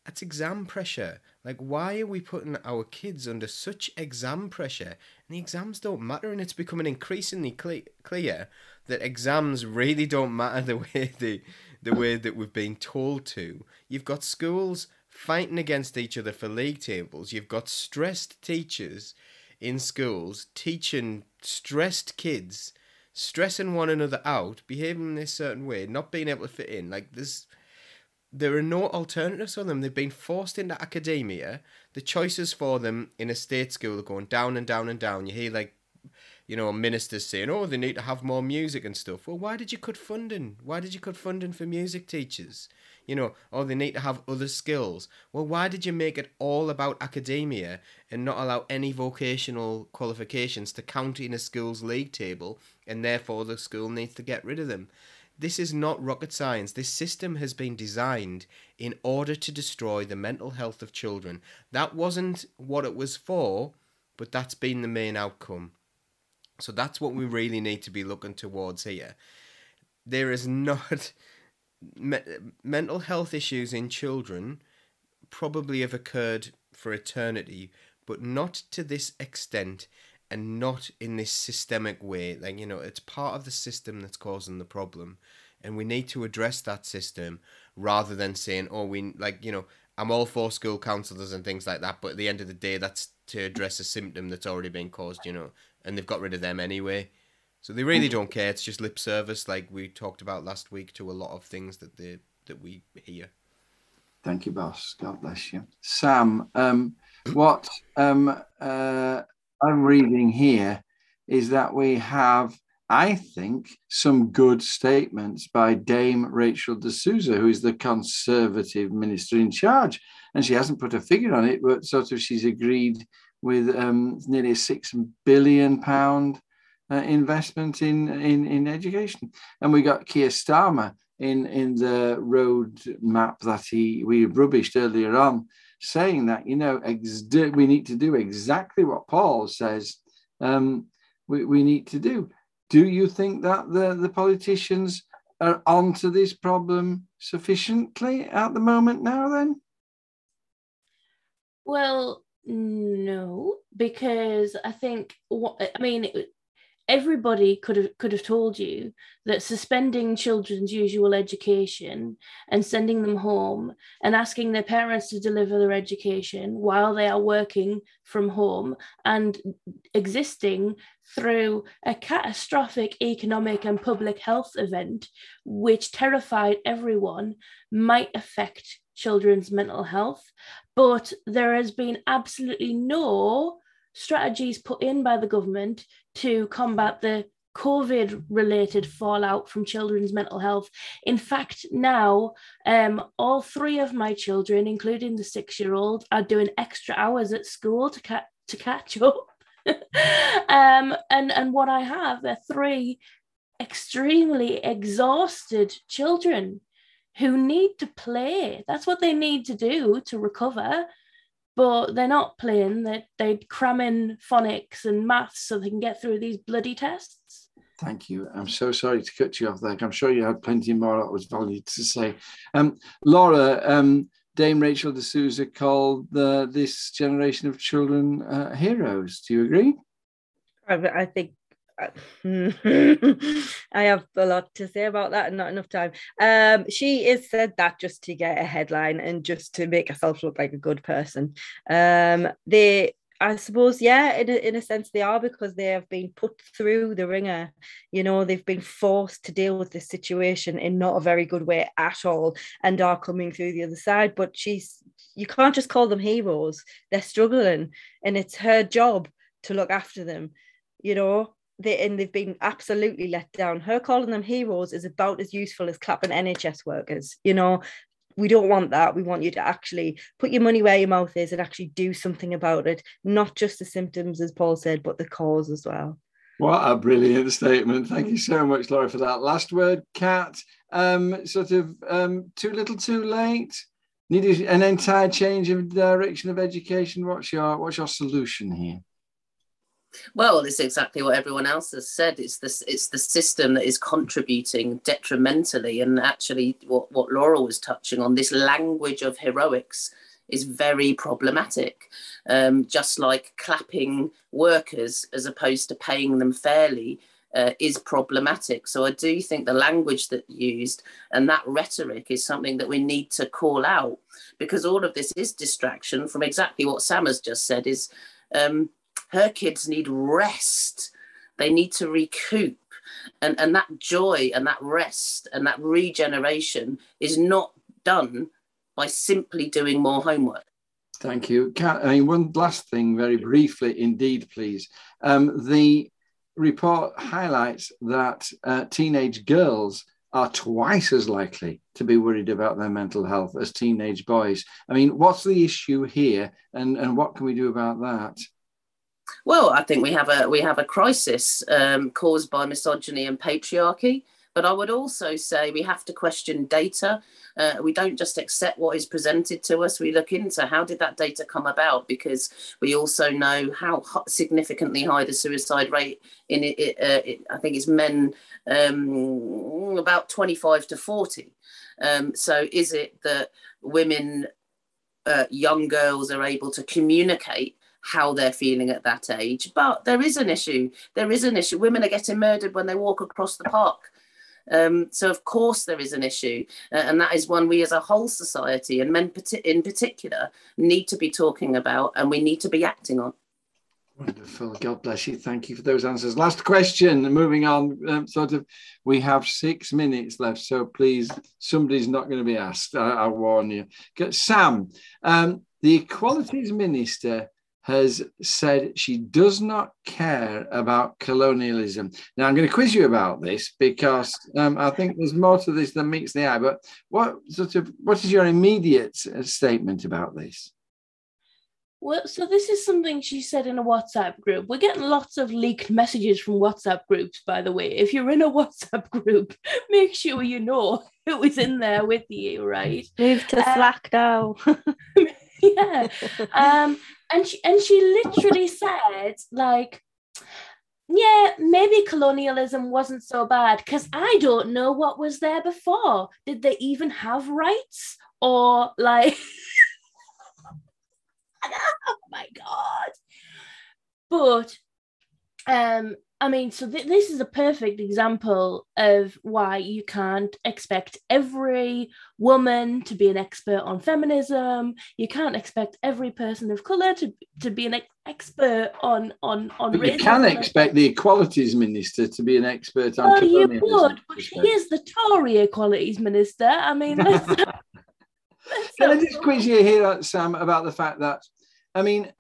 That's exam pressure. Like, why are we putting our kids under such exam pressure? And the exams don't matter, and it's becoming increasingly cle- clear that exams really don't matter the way they, the way that we've been told to. You've got schools fighting against each other for league tables. You've got stressed teachers in schools teaching stressed kids stressing one another out, behaving in this certain way, not being able to fit in. Like this, there are no alternatives for them. They've been forced into academia. The choices for them in a state school are going down and down and down. You hear like, you know, ministers saying, "Oh, they need to have more music and stuff." Well, why did you cut funding? Why did you cut funding for music teachers? You know, oh, they need to have other skills. Well, why did you make it all about academia and not allow any vocational qualifications to count in a school's league table and therefore the school needs to get rid of them? This is not rocket science. This system has been designed in order to destroy the mental health of children. That wasn't what it was for, but that's been the main outcome. So that's what we really need to be looking towards here. There is not me- mental health issues in children probably have occurred for eternity, but not to this extent and not in this systemic way. Like, you know, it's part of the system that's causing the problem. And we need to address that system rather than saying, oh, we, like, you know, I'm all for school counsellors and things like that, but at the end of the day, that's to address a symptom that's already been caused, you know, and they've got rid of them anyway. So they really don't care. It's just lip service, like we talked about last week, to a lot of things that they that we hear. Thank you, boss. God bless you. Sam, um, what um, uh, I'm reading here is that we have, I think, some good statements by Dame Rachel de Souza, who is the Conservative Minister in charge. And she hasn't put a figure on it, but sort of she's agreed with um, nearly six billion pound uh, investment in, in in education. And we got Keir Starmer in in the road map that he we rubbished earlier on, saying that you know ex- we need to do exactly what Paul says um, we, we need to do. Do you think that the the politicians are onto this problem sufficiently at the moment now? Then, Well, no, because I think what I mean, everybody could have could have told you that suspending children's usual education and sending them home and asking their parents to deliver their education while they are working from home and existing through a catastrophic economic and public health event which terrified everyone might affect children's mental health. But there has been absolutely no strategies put in by the government to combat the COVID related fallout from children's mental health. In fact, now um, all three of my children, including the six year old, are doing extra hours at school to, ca- to catch up. um, and, and what I have are three extremely exhausted children who need to play. That's what they need to do to recover but they're not playing. They they cram in phonics and maths so they can get through these bloody tests. thank you. I'm so sorry to cut you off there. I'm sure you had plenty more that was valued to say. Um, Laura, um, Dame Rachel de Souza called the, this generation of children uh, heroes. Do you agree? I, I think I have a lot to say about that and not enough time. Um, she is said that just to get a headline and just to make herself look like a good person. Um, they, I suppose, yeah, in a, in a sense they are because they have been put through the ringer. You know, they've been forced to deal with this situation in not a very good way at all, and are coming through the other side. But she's, you can't just call them heroes. They're struggling, and it's her job to look after them. You know, they and they've been absolutely let down. Her calling them heroes is about as useful as clapping NHS workers. You know, we don't want that. We want you to actually put your money where your mouth is and actually do something about it, not just the symptoms, as Paul said, but the cause as well. What a brilliant statement. Thank you so much, Laura, for that. Last word, Kat. Um, sort of um, too little, too late. Needed an entire change of direction of education. What's your what's your solution here? Well, it's exactly what everyone else has said. It's this it's the system that is contributing detrimentally. And actually what, what Laura was touching on, this language of heroics is very problematic. Um, just like clapping workers as opposed to paying them fairly uh, is problematic. So I do think the language that used and that rhetoric is something that we need to call out because all of this is distraction from exactly what Sam has just said is um, her kids need rest. They need to recoup. And, and that joy and that rest and that regeneration is not done by simply doing more homework. Thank you. Kat, I mean, one last thing, very briefly, indeed, please. Um, the report highlights that uh, teenage girls are twice as likely to be worried about their mental health as teenage boys. I mean, what's the issue here, and, and what can we do about that? Well, I think we have a we have a crisis um, caused by misogyny and patriarchy. But I would also say we have to question data. Uh, we don't just accept what is presented to us. We look into how did that data come about because we also know how significantly high the suicide rate in it. it, uh, it I think it's men um, about 25 to 40. Um, so is it that women, uh, young girls, are able to communicate how they're feeling at that age. But there is an issue. There is an issue. Women are getting murdered when they walk across the park. Um, so of course there is an issue, uh, and that is one we as a whole society and men in particular need to be talking about, and we need to be acting on. Wonderful. God bless you. Thank you for those answers. Last question. Moving on, um, sort of, we have six minutes left, so please, somebody's not going to be asked. I, I warn you. Sam, um, the Equalities Minister has said she does not care about colonialism. Now, I'm going to quiz you about this because um, I think there's more to this than meets the eye. But what sort of what is your immediate uh, statement about this? Well, so this is something she said in a WhatsApp group. We're getting lots of leaked messages from WhatsApp groups, by the way. If you're in a WhatsApp group, make sure you know who is in there with you, right? Move to Slack now. yeah. Um, and she and she literally said like yeah, maybe colonialism wasn't so bad because I don't know what was there before. Did they even have rights? Or like, oh my God. But um, I mean, so th- this is a perfect example of why you can't expect every woman to be an expert on feminism. You can't expect every person of color to, to be an ex- expert on on on. But you can expect the equalities minister to be an expert on. Well, you would, but she is the Tory equalities minister. I mean, let's, let's can I just quiz you here, Sam, about the fact that, I mean,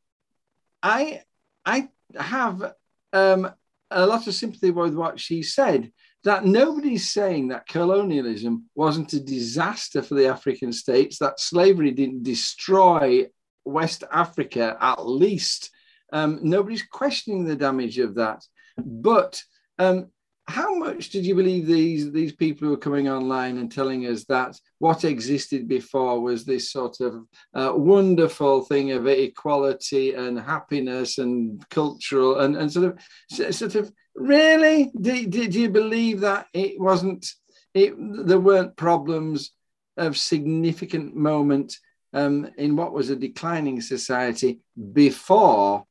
I I have um, a lot of sympathy with what she said that nobody's saying that colonialism wasn't a disaster for the African states, that slavery didn't destroy West Africa at least. Um, nobody's questioning the damage of that. But um, how much did you believe these these people who are coming online and telling us that what existed before was this sort of uh, wonderful thing of equality and happiness and cultural and, and sort of sort of really? Did, did you believe that it wasn't it there weren't problems of significant moment um, in what was a declining society before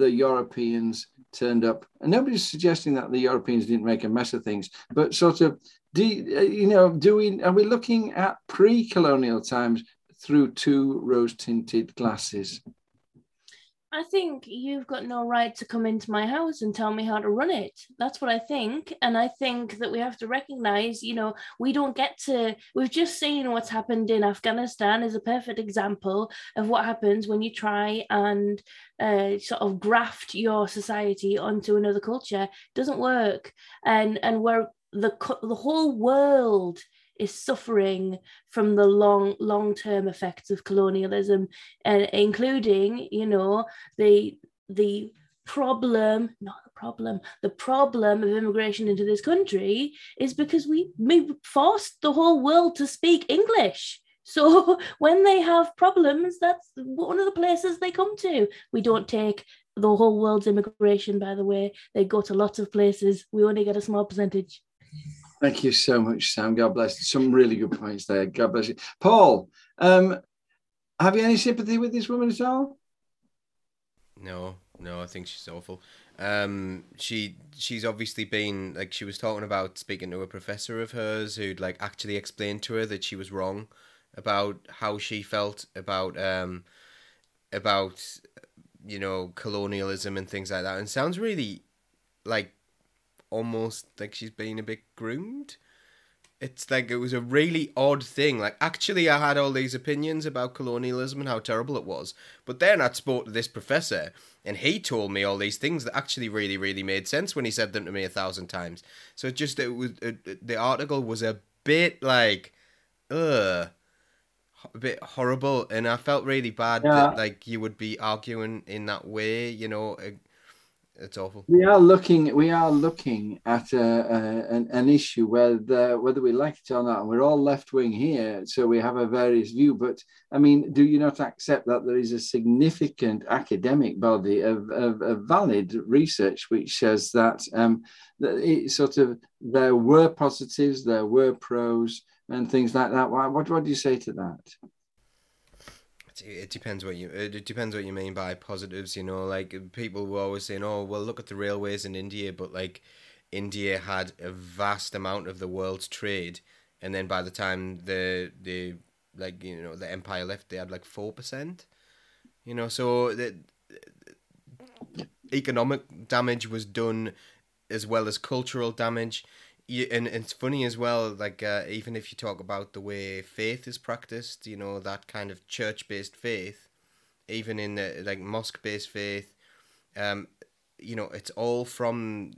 the Europeans turned up. And nobody's suggesting that the Europeans didn't make a mess of things, but sort of, do you uh, know, do we are we looking at pre-colonial times through two rose-tinted glasses? I think you've got no right to come into my house and tell me how to run it. That's what I think. And I think that we have to recognize, you know, we don't get to, we've just seen what's happened in Afghanistan is a perfect example of what happens when you try and uh, sort of graft your society onto another culture. It doesn't work. And, and where the, the whole world is suffering from the long long term effects of colonialism and including you know the the problem not the problem the problem of immigration into this country is because we, we forced the whole world to speak english. So when they have problems that's one of the places they come to. We don't take the whole world's immigration by the way. They go to lots of places. We only get a small percentage Thank you so much, Sam. God bless. Some really good points there. God bless you. Paul, um, have you any sympathy with this woman at all? No, no, I think she's awful. Um, she she's obviously been like she was talking about speaking to a professor of hers who'd like actually explained to her that she was wrong about how she felt about um about you know colonialism and things like that, and sounds really like almost like she's been a bit groomed. It's like it was a really odd thing. Like actually, I had all these opinions about colonialism and how terrible it was, but then I spoke to this professor, and he told me all these things that actually really, really made sense when he said them to me a thousand times. So it just it was it, the article was a bit like, ugh, a bit horrible, and I felt really bad Yeah. that like you would be arguing in that way. You know, it's awful. We are looking. We are looking at a, a, an, an issue where the, whether we like it or not, we're all left wing here, so we have a various view. But I mean, do you not accept that there is a significant academic body of, of, of valid research which says that um, that it sort of there were positives, there were pros, and things like that. What, what do you say to that? It- depends what you. It depends what you mean by positives. You know, like people were always saying, "Oh, well, look at the railways in India," but like India had a vast amount of the world's trade, and then by the time the the like you know the empire left, they had like four percent. You know, so the economic damage was done as well as cultural damage. You, and it's funny as well, like uh, even if you talk about the way faith is practiced, you know that kind of church-based faith, even in the like mosque-based faith, um, you know it's all from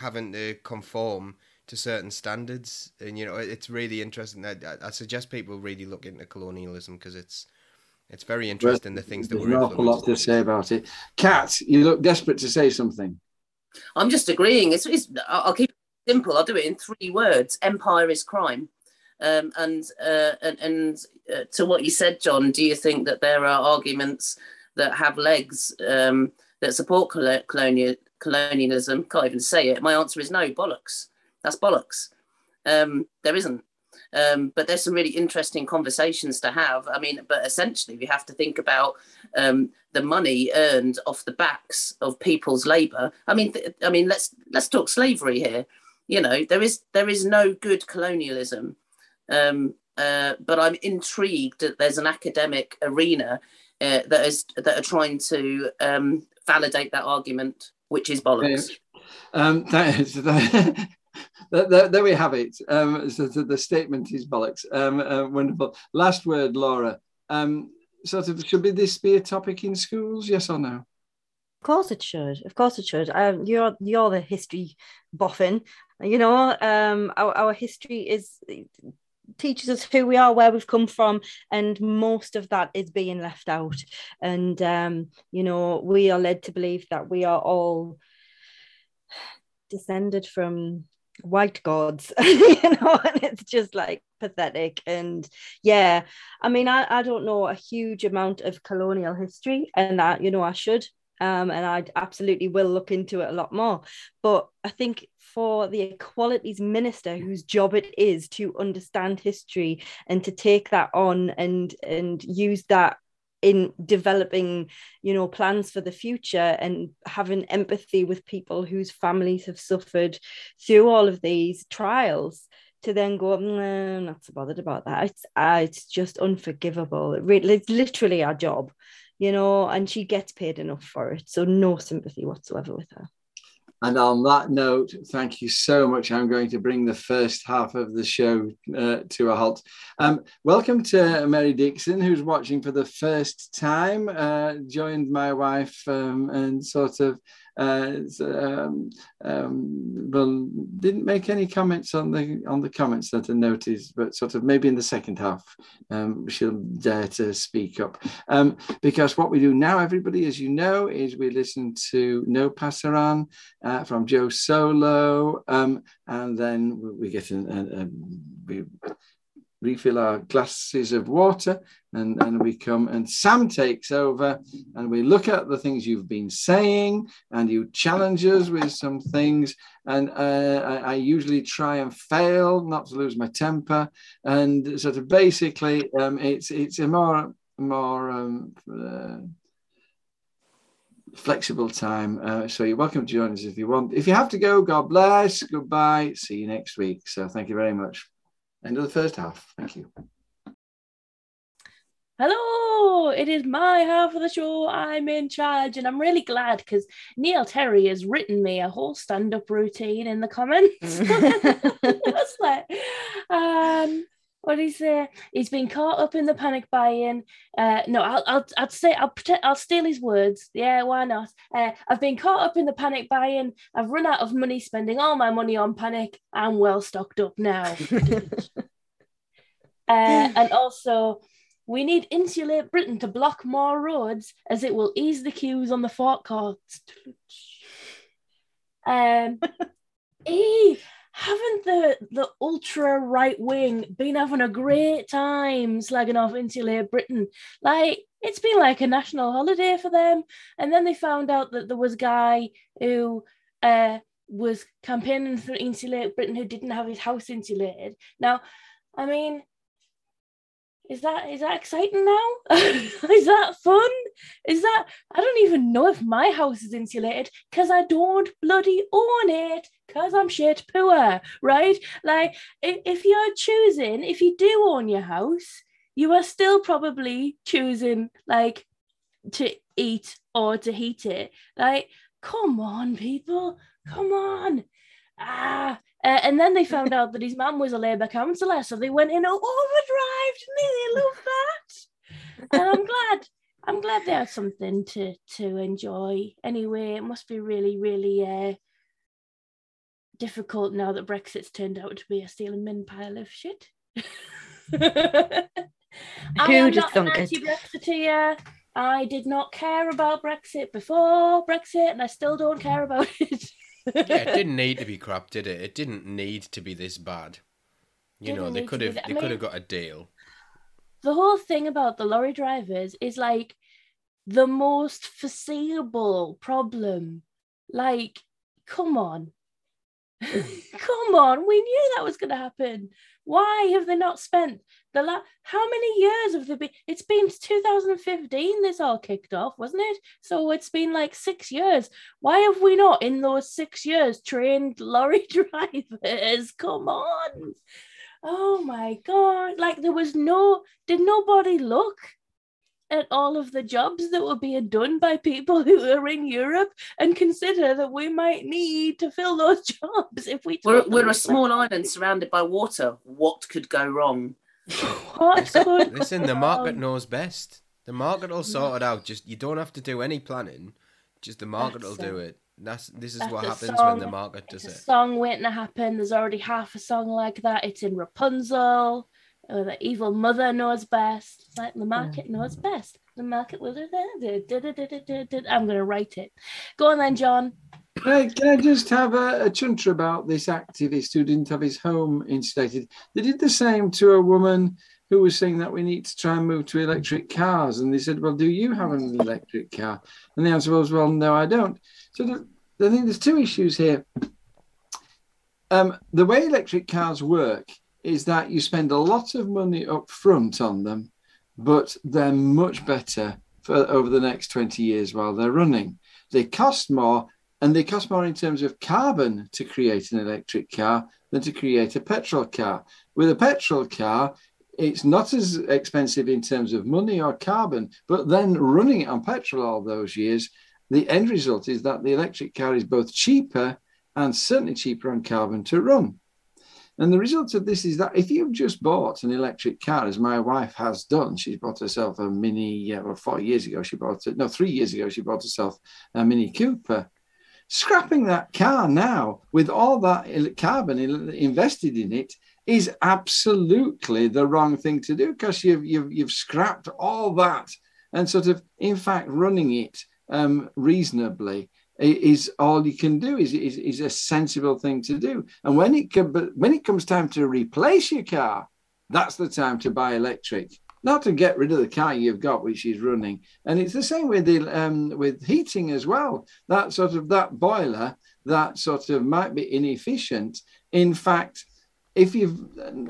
having to conform to certain standards, and you know it's really interesting. I, I- I suggest people really look into colonialism because it's it's very interesting the things that There's were an awful lot to say about it. Kat, you look desperate to say something. I'm just agreeing. It's, it's I'll I'll keep it simple. I'll do it in three words. Empire is crime. Um, and uh, and, and uh, to what you said, John, do you think that there are arguments that have legs um, that support colo- colonial colonialism? Can't even say it. My answer is no. Bollocks. That's bollocks. Um, there isn't. Um, but there's some really interesting conversations to have. I mean, but essentially, we have to think about um, the money earned off the backs of people's labour. I mean, I mean, let's let's talk slavery here. You know, there is there is no good colonialism, um, uh, but I'm intrigued that there's an academic arena uh, that is that are trying to um, validate that argument, which is bollocks. Um, that, that, that- that- there we have it. Um, so the, the statement is bollocks. Um, uh, wonderful. Last word, Laura. Um, sort of, should be this be a topic in schools? Yes or no? Of course it should. Of course it should. Um, you're you're the history boffin. You know, um, our, our history is teaches us who we are, where we've come from, and most of that is being left out. And um, you know, we are led to believe that we are all descended from white gods, you know, and it's just like pathetic. And yeah, I mean, I, I don't know a huge amount of colonial history, and that you know I should. Um, and I absolutely will look into it a lot more. But I think for the equalities minister, whose job it is to understand history and to take that on and and use that in developing you know plans for the future and having empathy with people whose families have suffered through all of these trials to then go "Mm, I'm not so bothered about that it's uh, it's just unforgivable it really it's literally our job you know, and she gets paid enough for it. So no sympathy whatsoever with her. And on that note, thank you so much. I'm going to bring the first half of the show uh, to a halt. Um, welcome to Mary Dixon, who's watching for the first time. Uh, joined my wife um, and sort of um, um, well, didn't make any comments on the on the comments that I noticed, but sort of maybe in the second half um, she'll dare to speak up. Um, because what we do now, everybody, as you know, is we listen to No Pasaran uh, from Joe Solo, um, and then we- get a, we refill our glasses of water and, and we come and Sam takes over and we look at the things you've been saying and you challenge us with some things. And uh, I, I usually try and fail not to lose my temper. And sort of basically um, it's it's a more more um, uh, flexible time. Uh, so you're welcome to join us if you want. If you have to go god bless. Goodbye. See you next week. So thank you very much end of the first half thank you Hello, it is my half of the show. I'm in charge, and I'm really glad because Neil Terry has written me a whole stand-up routine in the comments. That's like, um, what he say? He's been caught up in the panic buying. Uh, no, I'll, I'll, I'll say, I'll pretend, I'll steal his words. Yeah, why not? Uh, I've been caught up in the panic buying. I've run out of money, spending all my money on panic. I'm well stocked up now. Uh, and also, we need insulate Britain to block more roads as it will ease the queues on the forecourts. Um, haven't the, the ultra right wing been having a great time slagging off insulate Britain? Like, it's been like a national holiday for them. And then they found out that there was a guy who uh, was campaigning for insulate Britain who didn't have his house insulated. Now, I mean, is that is that exciting now? is that fun? Is that I don't even know if my house is insulated because I don't bloody own it because I'm shit poor, right? Like if, you're choosing, if you do own your house, you are still probably choosing like to eat or to heat it. Like, come on, people, come on. Ah, uh, and then they found out that his mum was a Labour councillor, so they went in overdrive, didn't they? They love that. And I'm glad. I'm glad they had something to to enjoy. Anyway, it must be really, really uh, difficult now that Brexit's turned out to be a stealing min pile of shit. I am not an thunk it? anti-Brexiteer. I did not care about Brexit before Brexit, and I still don't care about it. Yeah, it didn't need to be crap, did it? It didn't need to be this bad. You know, Didn't they could have I they could have got a deal. the whole thing about the lorry drivers is like the most foreseeable problem. Like, come on. come on, we knew that was going to happen. Why have they not spent the la- how many years have they been? It's been 2015 this all kicked off, wasn't it? So it's been like six years. Why have we not in those six years trained lorry drivers? Come on. Oh my god! Like there was no, did nobody look at all of the jobs that were being done by people who are in Europe and consider that we might need to fill those jobs if we We're, we're a small island surrounded by water. What could go wrong? what could Listen, the market um, knows best. The market will sort it out. Just you don't have to do any planning. Just the market will do it. it. That's this is That's what a happens when the market does It's a it. song waiting to happen. There's already half a song like that. It's in Rapunzel. Or the evil mother knows best. It's like the market knows best. The market will do that. I'm gonna write it. Go on then, John. Can I, can I just have a, a chunter about this activist who didn't have his home insulated? They did the same to a woman who was saying that we need to try and move to electric cars. And they said, Well, do you have an electric car? And the answer was, Well, no, I don't. So the, I think there's two issues here. Um, the way electric cars work is that you spend a lot of money up front on them, but they're much better for over the next 20 years while they're running. They cost more, and they cost more in terms of carbon to create an electric car than to create a petrol car. With a petrol car, it's not as expensive in terms of money or carbon, but then running it on petrol all those years, the end result is that the electric car is both cheaper and certainly cheaper on carbon to run. And the result of this is that if you've just bought an electric car, as my wife has done, she's bought herself a Mini, yeah, well, four years ago, she bought it, no, three years ago, she bought herself a Mini Cooper. Scrapping that car now with all that carbon invested in it is absolutely the wrong thing to do because you've, you've, you've scrapped all that and sort of, in fact, running it um, reasonably is all you can do is, is, is a sensible thing to do. And when it but when it comes time to replace your car, that's the time to buy electric, not to get rid of the car you've got, which is running. And it's the same with the um, with heating as well. That sort of that boiler that sort of might be inefficient. In fact, if you've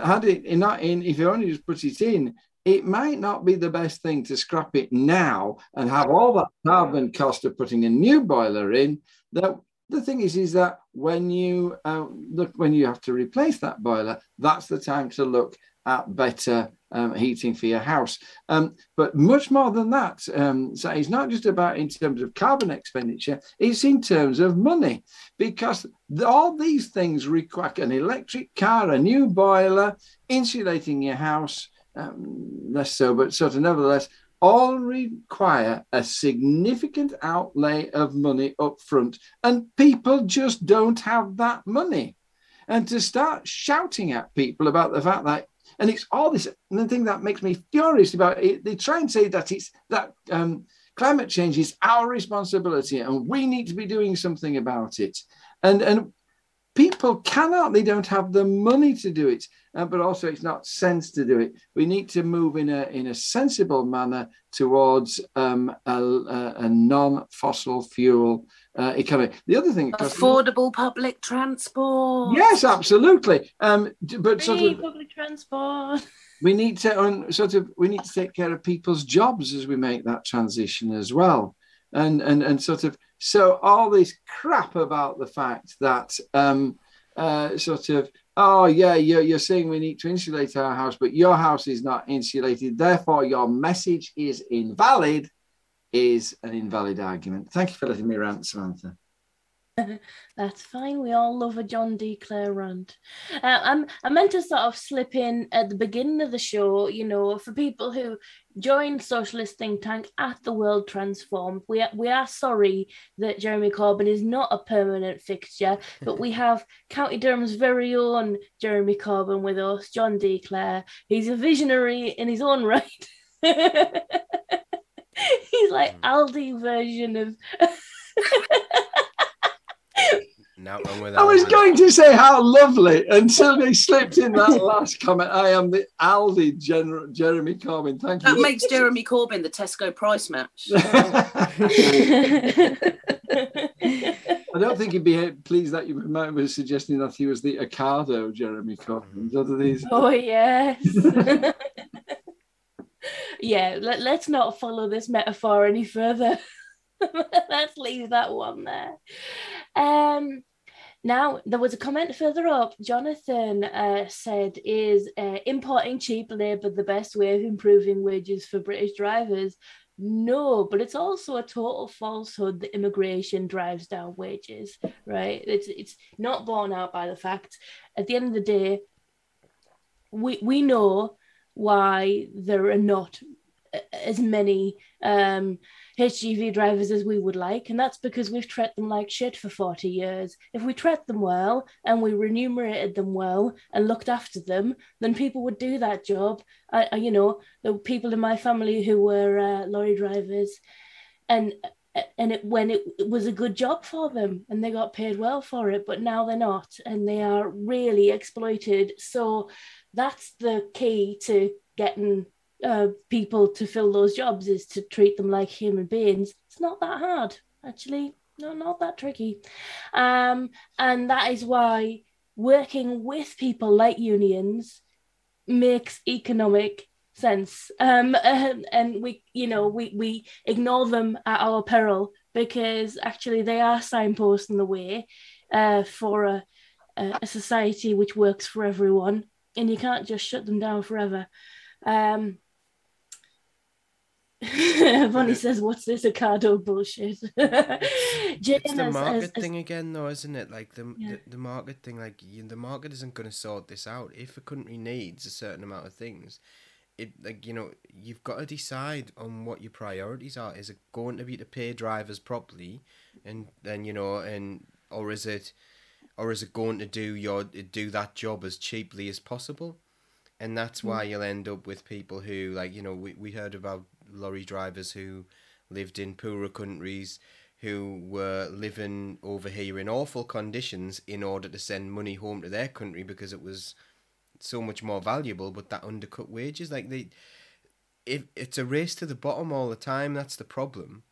had it in, in if you only just put it in, it might not be the best thing to scrap it now and have all that carbon cost of putting a new boiler in. That the thing is, is that when you uh, look when you have to replace that boiler, that's the time to look at better um, heating for your house. Um, but much more than that, um, so it's not just about in terms of carbon expenditure; it's in terms of money, because all these things require an electric car, a new boiler, insulating your house, um, less so, but sort of nevertheless, all require a significant outlay of money up front, and people just don't have that money. And to start shouting at people about the fact that, and it's all this, and the thing that makes me furious about it, they try and say that it's that um, climate change is our responsibility and we need to be doing something about it. And, and people cannot, they don't have the money to do it, uh, but also it's not sense to do it. We need to move in a, in a sensible manner towards um, a, a, a non fossil fuel uh, economy. The other thing, of course- Affordable public transport. yes, absolutely. Um, d- but sort of, public transport. we need to um, sort of we need to take care of people's jobs as we make that transition as well and and and sort of so all this crap about the fact that um uh sort of oh yeah you're, you're saying we need to insulate our house but your house is not insulated therefore your message is invalid is an invalid argument thank you for letting me rant samantha That's fine. We all love a John D. Clare rant. Uh, I'm, I meant to sort of slip in at the beginning of the show, you know, for people who joined Socialist Think Tank at the World Transformed. We are, we are sorry that Jeremy Corbyn is not a permanent fixture, but we have County Durham's very own Jeremy Corbyn with us, John D. Clare. He's a visionary in his own right. He's like Aldi version of. Not wrong with I was that. going to say how lovely until they slipped in that last comment. I am the Aldi General Jeremy Corbyn. Thank you. That makes Jeremy Corbyn the Tesco price match. I don't think he'd be pleased that you might was suggesting that he was the Ocado Jeremy Corbyn. What these? Oh yes. yeah, let, let's not follow this metaphor any further. let's leave that one there. Um now there was a comment further up. Jonathan uh, said, "Is uh, importing cheap labour the best way of improving wages for British drivers?" No, but it's also a total falsehood that immigration drives down wages, right? It's it's not borne out by the fact. At the end of the day, we we know why there are not as many um, HGV drivers as we would like, and that's because we've treated them like shit for 40 years. If we treat them well and we remunerated them well and looked after them, then people would do that job. I, I you know, the people in my family who were uh, lorry drivers, and and it when it, it was a good job for them and they got paid well for it, but now they're not, and they are really exploited. So that's the key to getting uh, people to fill those jobs is to treat them like human beings. It's not that hard, actually. No, not that tricky. Um, and that is why working with people like unions makes economic sense. Um, and, and we, you know, we, we ignore them at our peril because actually they are signposting the way uh, for a, a society which works for everyone and you can't just shut them down forever. Um, Bonnie says, "What's this Ocado bullshit?" Jane It's the market has- has- thing again, though, isn't it? Like the Yeah. the, the market thing. Like you, the market isn't going to sort this out. If a country needs a certain amount of things, it like you know you've got to decide on what your priorities are. Is it going to be to pay drivers properly, and then you know, and or is it, or is it going to do your do that job as cheaply as possible? And that's hmm. why you'll end up with people who like you know we we heard about lorry drivers who lived in poorer countries who were living over here in awful conditions in order to send money home to their country because it was so much more valuable but that undercut wages like they if it's a race to the bottom all the time that's the problem.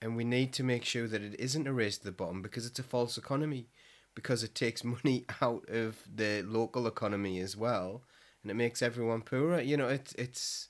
And we need to make sure that it isn't a race to the bottom because it's a false economy because it takes money out of the local economy as well and it makes everyone poorer. You know it's it's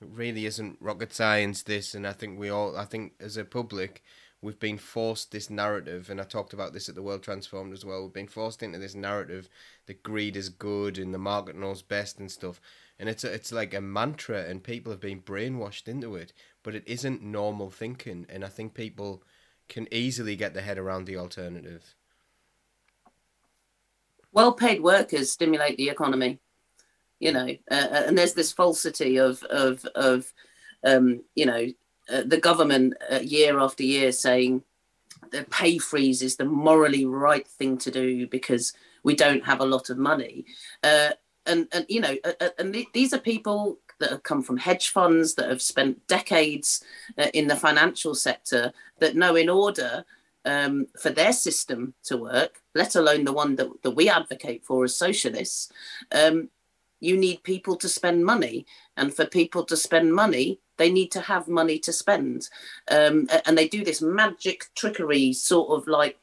it really isn't rocket science this and i think we all i think as a public we've been forced this narrative and i talked about this at the world transformed as well we've been forced into this narrative that greed is good and the market knows best and stuff and it's a, it's like a mantra and people have been brainwashed into it but it isn't normal thinking and i think people can easily get their head around the alternative. Well-paid workers stimulate the economy you know uh, uh, and there's this falsity of of of um, you know uh, the government uh, year after year saying the pay freeze is the morally right thing to do because we don't have a lot of money uh, and and you know uh, uh, and th- these are people that have come from hedge funds that have spent decades in the financial sector that know in order um, for their system to work, let alone the one that, that we advocate for as socialists, um, you need people to spend money. And for people to spend money, they need to have money to spend. Um, and they do this magic trickery, sort of like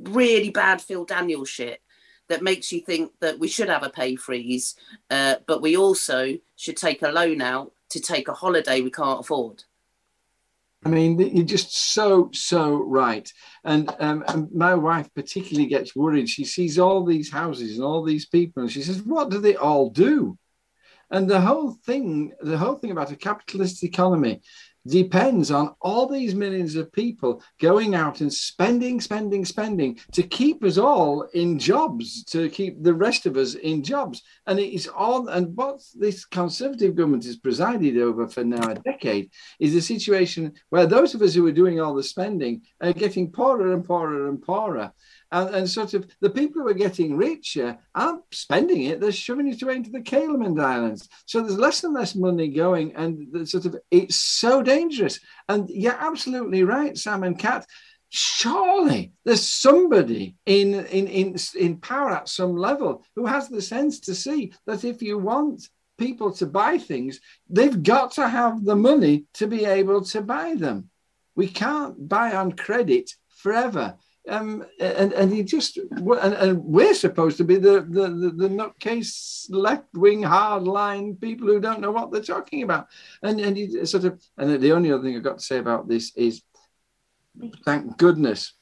really bad Phil Daniel shit that makes you think that we should have a pay freeze, uh, but we also should take a loan out to take a holiday we can't afford. I mean, you're just so, so right. And, um, and my wife particularly gets worried. She sees all these houses and all these people, and she says, What do they all do? And the whole thing, the whole thing about a capitalist economy depends on all these millions of people going out and spending, spending, spending to keep us all in jobs, to keep the rest of us in jobs. And it is all, and what this conservative government has presided over for now a decade is a situation where those of us who are doing all the spending are getting poorer and poorer and poorer. And, and sort of the people who are getting richer aren't spending it, they're shoving it away into the Cayman Islands. So there's less and less money going, and sort of it's so dangerous. And you're absolutely right, Sam and Kat. Surely there's somebody in, in, in, in power at some level who has the sense to see that if you want people to buy things, they've got to have the money to be able to buy them. We can't buy on credit forever. Um, and and he just and, and we're supposed to be the the the, the nutcase left wing hardline people who don't know what they're talking about. And and sort of and the only other thing I've got to say about this is, thank goodness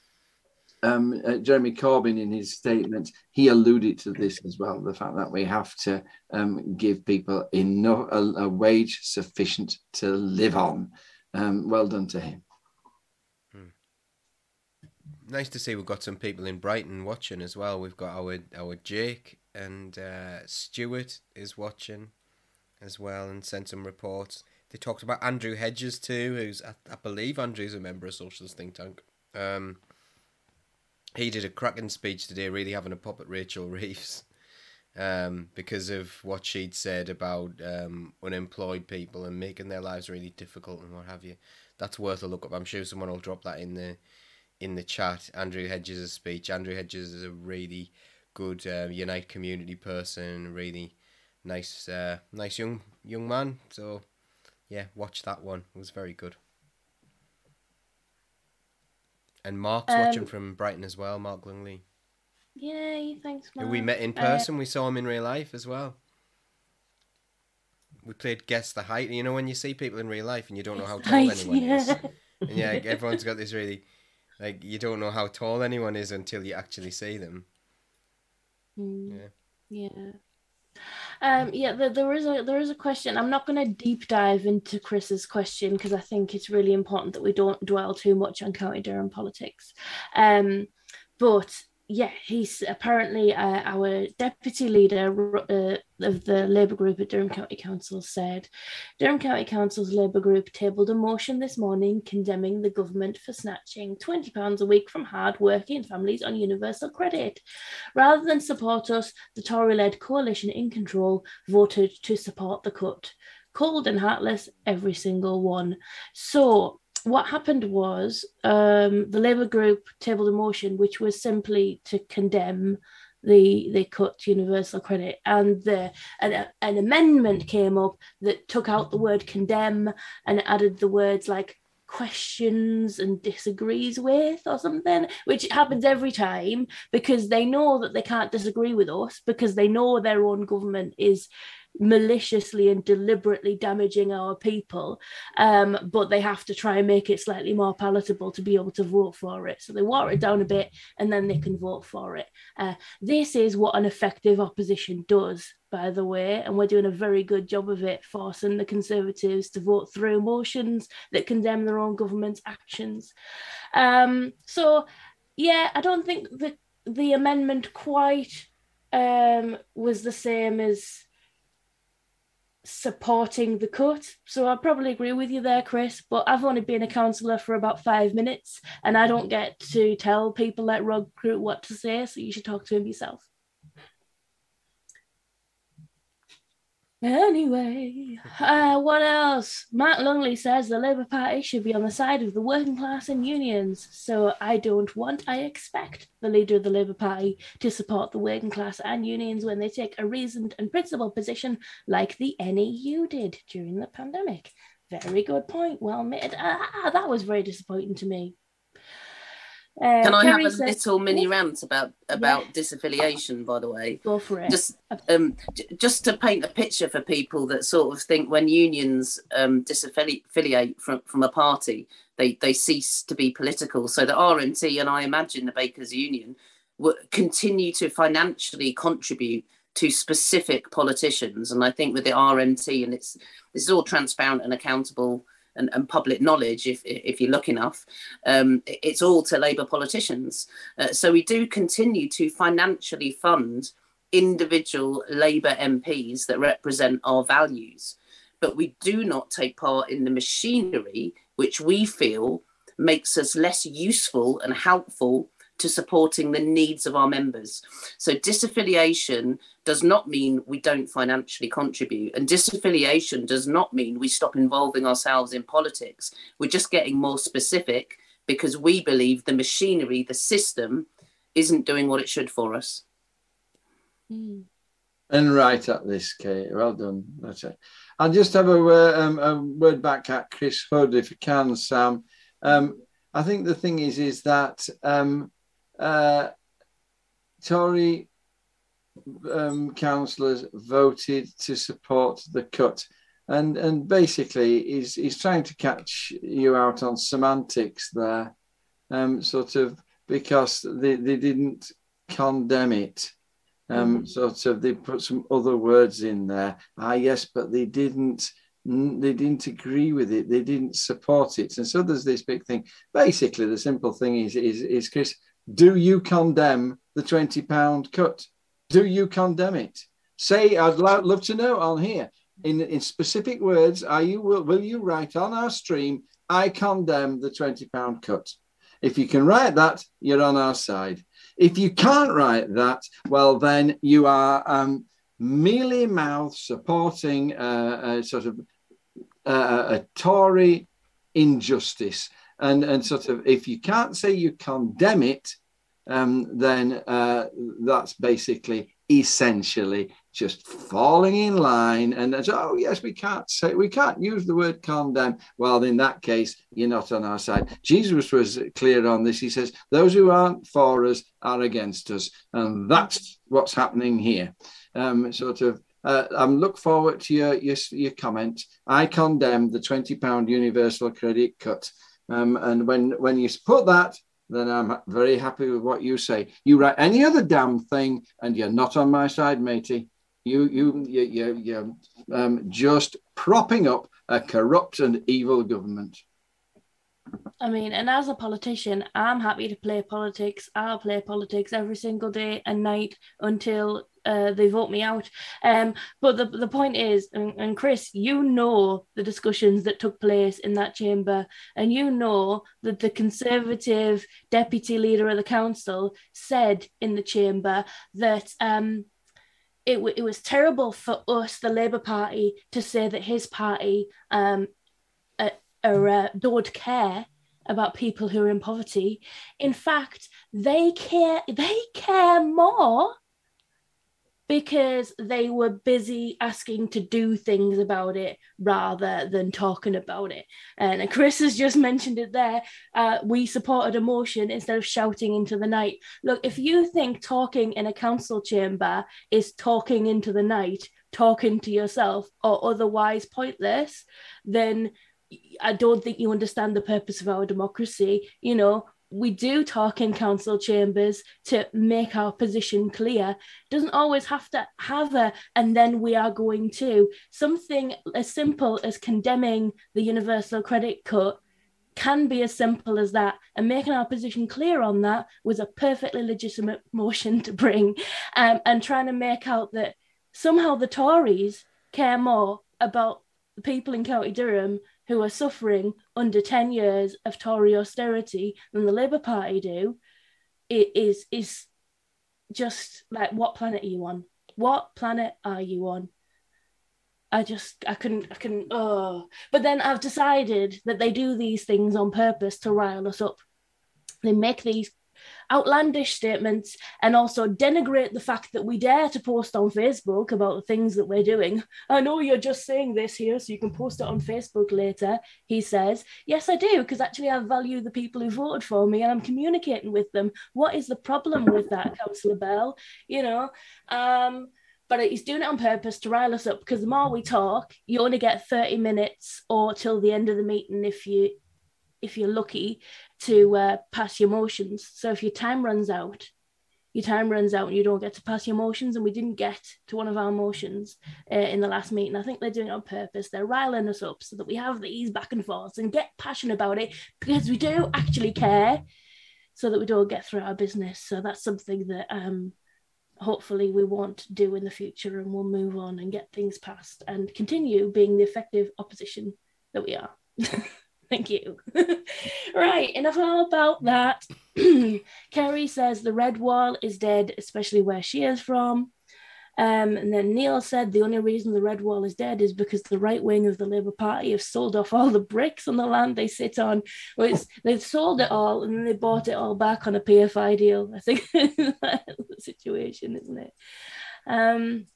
um, uh, Jeremy Corbyn in his statement, he alluded to this as well the fact that we have to um, give people enough a, a wage sufficient to live on. Um, well done to him. Nice to see we've got some people in Brighton watching as well. We've got our our Jake and uh, Stuart is watching as well and sent some reports. They talked about Andrew Hedges too, who's I, I believe Andrew's a member of Socialist Think Tank. Um, he did a cracking speech today, really having a pop at Rachel Reeves um, because of what she'd said about um, unemployed people and making their lives really difficult and what have you. That's worth a look up. I'm sure someone will drop that in the in the chat. Andrew Hedges' speech. Andrew Hedges is a really good uh, Unite community person. Really nice, uh, nice young young man. So yeah, watch that one. It was very good. And Mark's watching Um, from Brighton as well. Mark Lungley. Yay, thanks, who Mark. we met in Uh, person. we saw him in real life as well. We played guess the height. You know when you see people in real life and you don't know how tall height, anyone is. And yeah, everyone's got this really like you don't know how tall anyone is until you actually see them. Mm, Yeah. yeah. Um, yeah, there, there is a there is a question. I'm not going to deep dive into Chris's question because I think it's really important that we don't dwell too much on County Durham politics. Um, but yeah, he's apparently uh, our deputy leader uh, of the Labour group at Durham County Council said Durham County Council's Labour group tabled a motion this morning condemning the government for snatching £20 a week from hard working families on universal credit. Rather than support us, the Tory led coalition in control voted to support the cut. Cold and heartless, every single one. So what happened was um, the Labour group tabled a motion which was simply to condemn the the cut universal credit. And the an, an amendment came up that took out the word condemn and added the words like questions and disagrees with or something which happens every time because they know that they can't disagree with us because they know their own government is maliciously and deliberately damaging our people, um, but they have to try and make it slightly more palatable to be able to vote for it. So they water it down a bit and then they can vote for it. Uh, this is what an effective opposition does, by the way, and we're doing a very good job of it, forcing the Conservatives to vote through motions that condemn their own government's actions. Um, so, yeah, I don't think that the amendment quite um, was the same as supporting the cut. So I probably agree with you there, Chris, but I've only been a councillor for about five minutes and I don't get to tell people at Rug Crew what to say, so you should talk to him yourself. Anyway, uh, what else? Matt Longley says the Labour Party should be on the side of the working class and unions. So I don't want, I expect the leader of the Labour Party to support the working class and unions when they take a reasoned and principled position like the NEU did during the pandemic. Very good point. Well made. Ah, that was very disappointing to me. Uh, Can I Kerry have a says- little mini rant about about disaffiliation? By the way, Go for it. just um, j- just to paint a picture for people that sort of think when unions um, disaffiliate from, from a party, they they cease to be political. So the RMT and I imagine the Bakers Union will continue to financially contribute to specific politicians, and I think with the RMT and it's this is all transparent and accountable. And, and public knowledge, if if you look enough, um, it's all to Labour politicians. Uh, so we do continue to financially fund individual Labour MPs that represent our values, but we do not take part in the machinery which we feel makes us less useful and helpful to supporting the needs of our members. So disaffiliation does not mean we don't financially contribute, and disaffiliation does not mean we stop involving ourselves in politics. We're just getting more specific because we believe the machinery, the system, isn't doing what it should for us. Mm. And right at this, Kate. Well done. That's it. I'll just have a, word- um, a word back at Chris Hood, if you can, Sam. Um, I think the thing is, is that um, uh, Tory um, councillors voted to support the cut, and and basically, he's he's trying to catch you out on semantics there, um, sort of because they, they didn't condemn it um, sort of they put some other words in there. Ah, yes, but they didn't. They didn't agree with it. They didn't support it, and so there's this big thing. Basically, the simple thing is, is, is Chris, do you condemn the twenty pound cut? Do you condemn it? Say, I'd lo- love to know on here in in specific words. Are you will, will you write on our stream? I condemn the twenty pound cut. If you can write that, you're on our side. If you can't write that, well, then you are um, mealy mouth supporting uh, a sort of uh, a Tory injustice. And, and sort of, if you can't say you condemn it, um, then uh, that's basically essentially just falling in line and that's, oh yes we can't say we can't use the word condemn. Well in that case you're not on our side. Jesus was clear on this. He says those who aren't for us are against us. And that's what's happening here. Um, sort of uh, I'm look forward to your, your your comment. I condemn the twenty pound universal credit cut, um, and when when you put that, then I'm very happy with what you say. You write any other damn thing, and you're not on my side, matey. You you you you you um, just propping up a corrupt and evil government. I mean, and as a politician, I'm happy to play politics. I'll play politics every single day and night until uh, they vote me out. Um, but the, the point is, and, and Chris, you know the discussions that took place in that chamber, and you know that the Conservative deputy leader of the council said in the chamber that um, it, w- it was terrible for us, the Labour Party, to say that his party um, uh, are, uh, don't care about people who are in poverty. In fact, they care. They care more because they were busy asking to do things about it rather than talking about it. And Chris has just mentioned it there. Uh, we supported a motion instead of shouting into the night. Look, if you think talking in a council chamber is talking into the night, talking to yourself, or otherwise pointless, then I don't think you understand the purpose of our democracy. You know, we do talk in council chambers to make our position clear. Doesn't always have to have a, and then we are going to. Something as simple as condemning the universal credit cut can be as simple as that. And making our position clear on that was a perfectly legitimate motion to bring. Um, and trying to make out that somehow the Tories care more about the people in County Durham who are suffering under 10 years of Tory austerity than the Labour Party do, it is is just like what planet are you on? What planet are you on? I just I couldn't I couldn't oh but then I've decided that they do these things on purpose to rile us up. They make these outlandish statements and also denigrate the fact that we dare to post on Facebook about the things that we're doing. I know you're just saying this here so you can post it on Facebook later, he says. Yes, I do, because actually I value the people who voted for me and I'm communicating with them. What is the problem with that, Councillor Bell? You know, um, but he's doing it on purpose to rile us up because the more we talk, you only get 30 minutes or till the end of the meeting if you if you're lucky to uh, pass your motions. So if your time runs out, your time runs out and you don't get to pass your motions, and we didn't get to one of our motions uh, in the last meeting. I think they're doing it on purpose. They're riling us up so that we have these back and forths and get passionate about it because we do actually care, so that we don't get through our business. So that's something that um, hopefully we won't do in the future, and we'll move on and get things passed and continue being the effective opposition that we are. Thank you. right, enough about that. Kerry says the red wall is dead, especially where she is from. Um, and then Neil said the only reason the red wall is dead is because the right wing of the Labour Party have sold off all the bricks on the land they sit on. It's, they've sold it all and then they bought it all back on a PFI deal. I think that's the situation, isn't it? Um,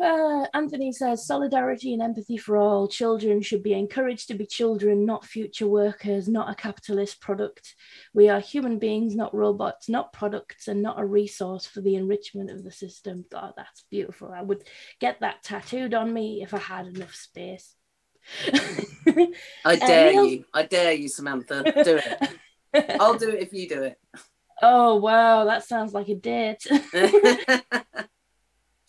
uh, Anthony says solidarity and empathy for all. Children should be encouraged to be children, not future workers, not a capitalist product. We are human beings, not robots, not products, and not a resource for the enrichment of the system. God, that's beautiful. I would get that tattooed on me if I had enough space. I Uh, dare Neil- you. I dare you, Samantha. Do it. I'll do it if you do it. Oh, wow, that sounds like a date.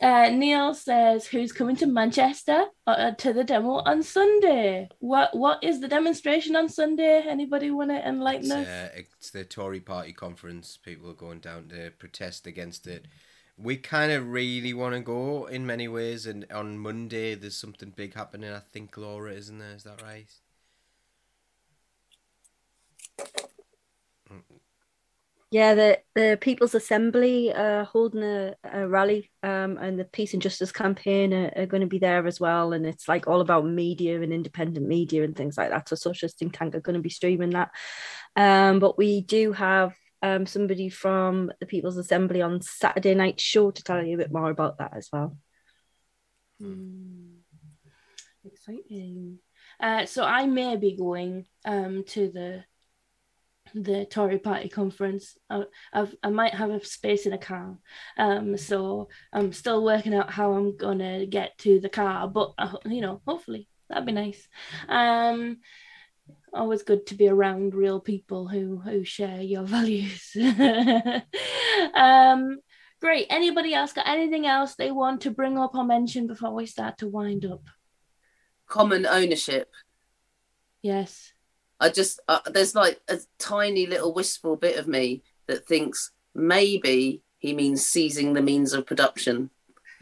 Uh, Neil says, "Who's coming to Manchester uh, to the demo on Sunday? What What is the demonstration on Sunday? Anybody want to enlighten It's, us?" uh, it's the Tory party conference. People are going down to protest against it. We kind of really want to go in many ways, and on Monday there's something big happening. I think Laura, isn't there? Is that right? Yeah, the, the People's Assembly are holding a, a rally, um, and the Peace and Justice campaign are, are going to be there as well. And it's like all about media and independent media and things like that. So Socialist Think Tank are going to be streaming that. Um, but we do have um, somebody from the People's Assembly on Saturday night show to tell you a bit more about that as well. Hmm. Exciting. Uh, so I may be going um, to the the Tory Party conference. I, I've, I might have a space in a car, um, so I'm still working out how I'm gonna get to the car. But uh, you know, hopefully that'd be nice. Um, always good to be around real people who who share your values. um, Great. Anybody else got anything else they want to bring up or mention before we start to wind up? Common ownership. Yes. I just uh, there's like a tiny little wistful bit of me that thinks maybe he means seizing the means of production.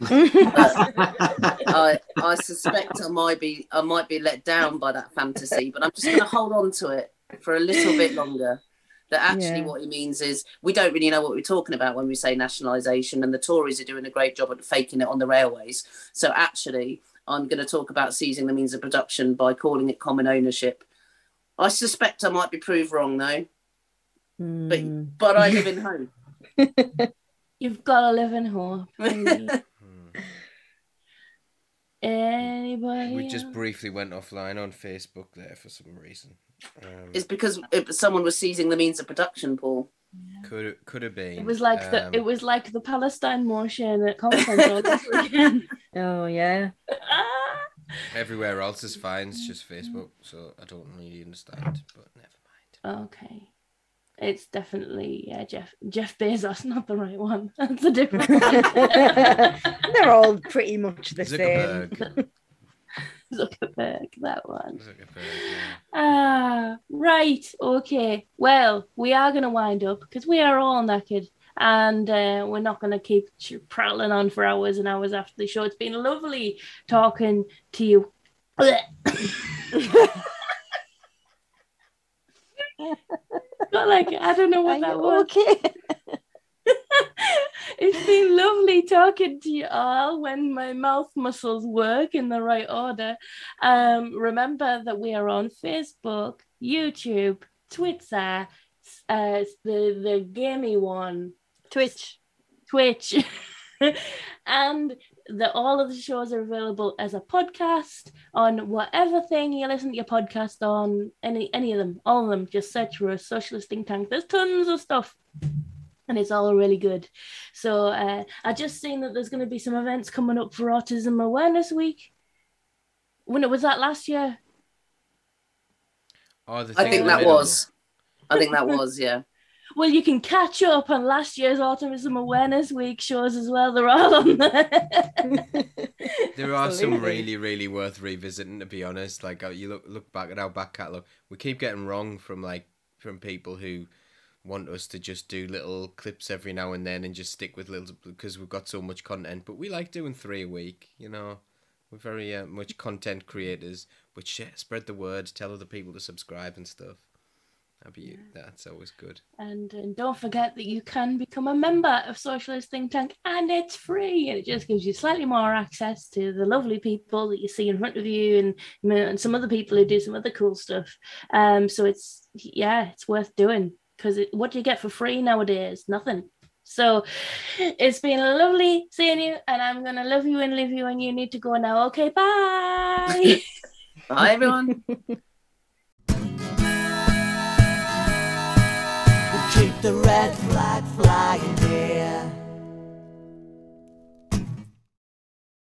I I suspect I might be I might be let down by that fantasy, but I'm just going to hold on to it for a little bit longer. That actually Yeah. what he means is we don't really know what we're talking about when we say nationalisation, and the Tories are doing a great job at faking it on the railways. So actually, I'm going to talk about seizing the means of production by calling it common ownership. I suspect I might be proved wrong though, Hmm. but but I live in home. You've got to live in hope. Hmm. Anybody? We just briefly went offline on Facebook there for some reason. Um, It's because it, someone was seizing the means of production, Paul. could could have been. It was like the um, it was like the Palestine motion at conference all over again. Oh yeah. Everywhere else is fine. It's just Facebook, so I don't really understand. But never mind. okay. It's definitely yeah, Jeff Jeff Bezos, not the right one. That's a different one. They're all pretty much the same. Zuckerberg. Zuckerberg, that one. Zuckerberg. yeah. Ah, right. Okay. Well, we are going to wind up because we are all knackered and uh, we're not going to keep prattling on for hours and hours after the show. It's been lovely talking to you. Got like, I don't know what Are that was. okay. it's been lovely talking to you all when my mouth muscles work in the right order. Um, remember that we are on Facebook, YouTube, Twitter, uh, the the gamey one, Twitch. Twitch, and that all of the shows are available as a podcast on whatever thing you listen to your podcast on. Any any of them, all of them. Just search for a socialist think tank. There's tons of stuff. And it's all really good. So uh, I just seen that there's going to be some events coming up for Autism Awareness Week. When it was that last year, Oh, the I think that middle. was. I think that was, yeah. Well, you can catch up on last year's Autism Awareness Week shows as well. They're all on there. There are some really, really worth revisiting. To be honest, like uh, you look look back at our back catalogue, we keep getting wrong from like from people who want us to just do little clips every now and then and just stick with little because we've got so much content. But we like doing three a week. You know, we're very uh, much content creators. But share, spread the word, tell other people to subscribe and stuff. That'd be that's always good. And, and don't forget that you can become a member of Socialist Think Tank and it's free. And it just gives you slightly more access to the lovely people that you see in front of you and, and some other people who do some other cool stuff. Um, so it's, yeah, it's worth doing because what do you get for free nowadays? Nothing. So it's been lovely seeing you, and I'm going to love you and leave you, and you need to go now. Okay, bye. Bye, everyone. the red flag flying, dear.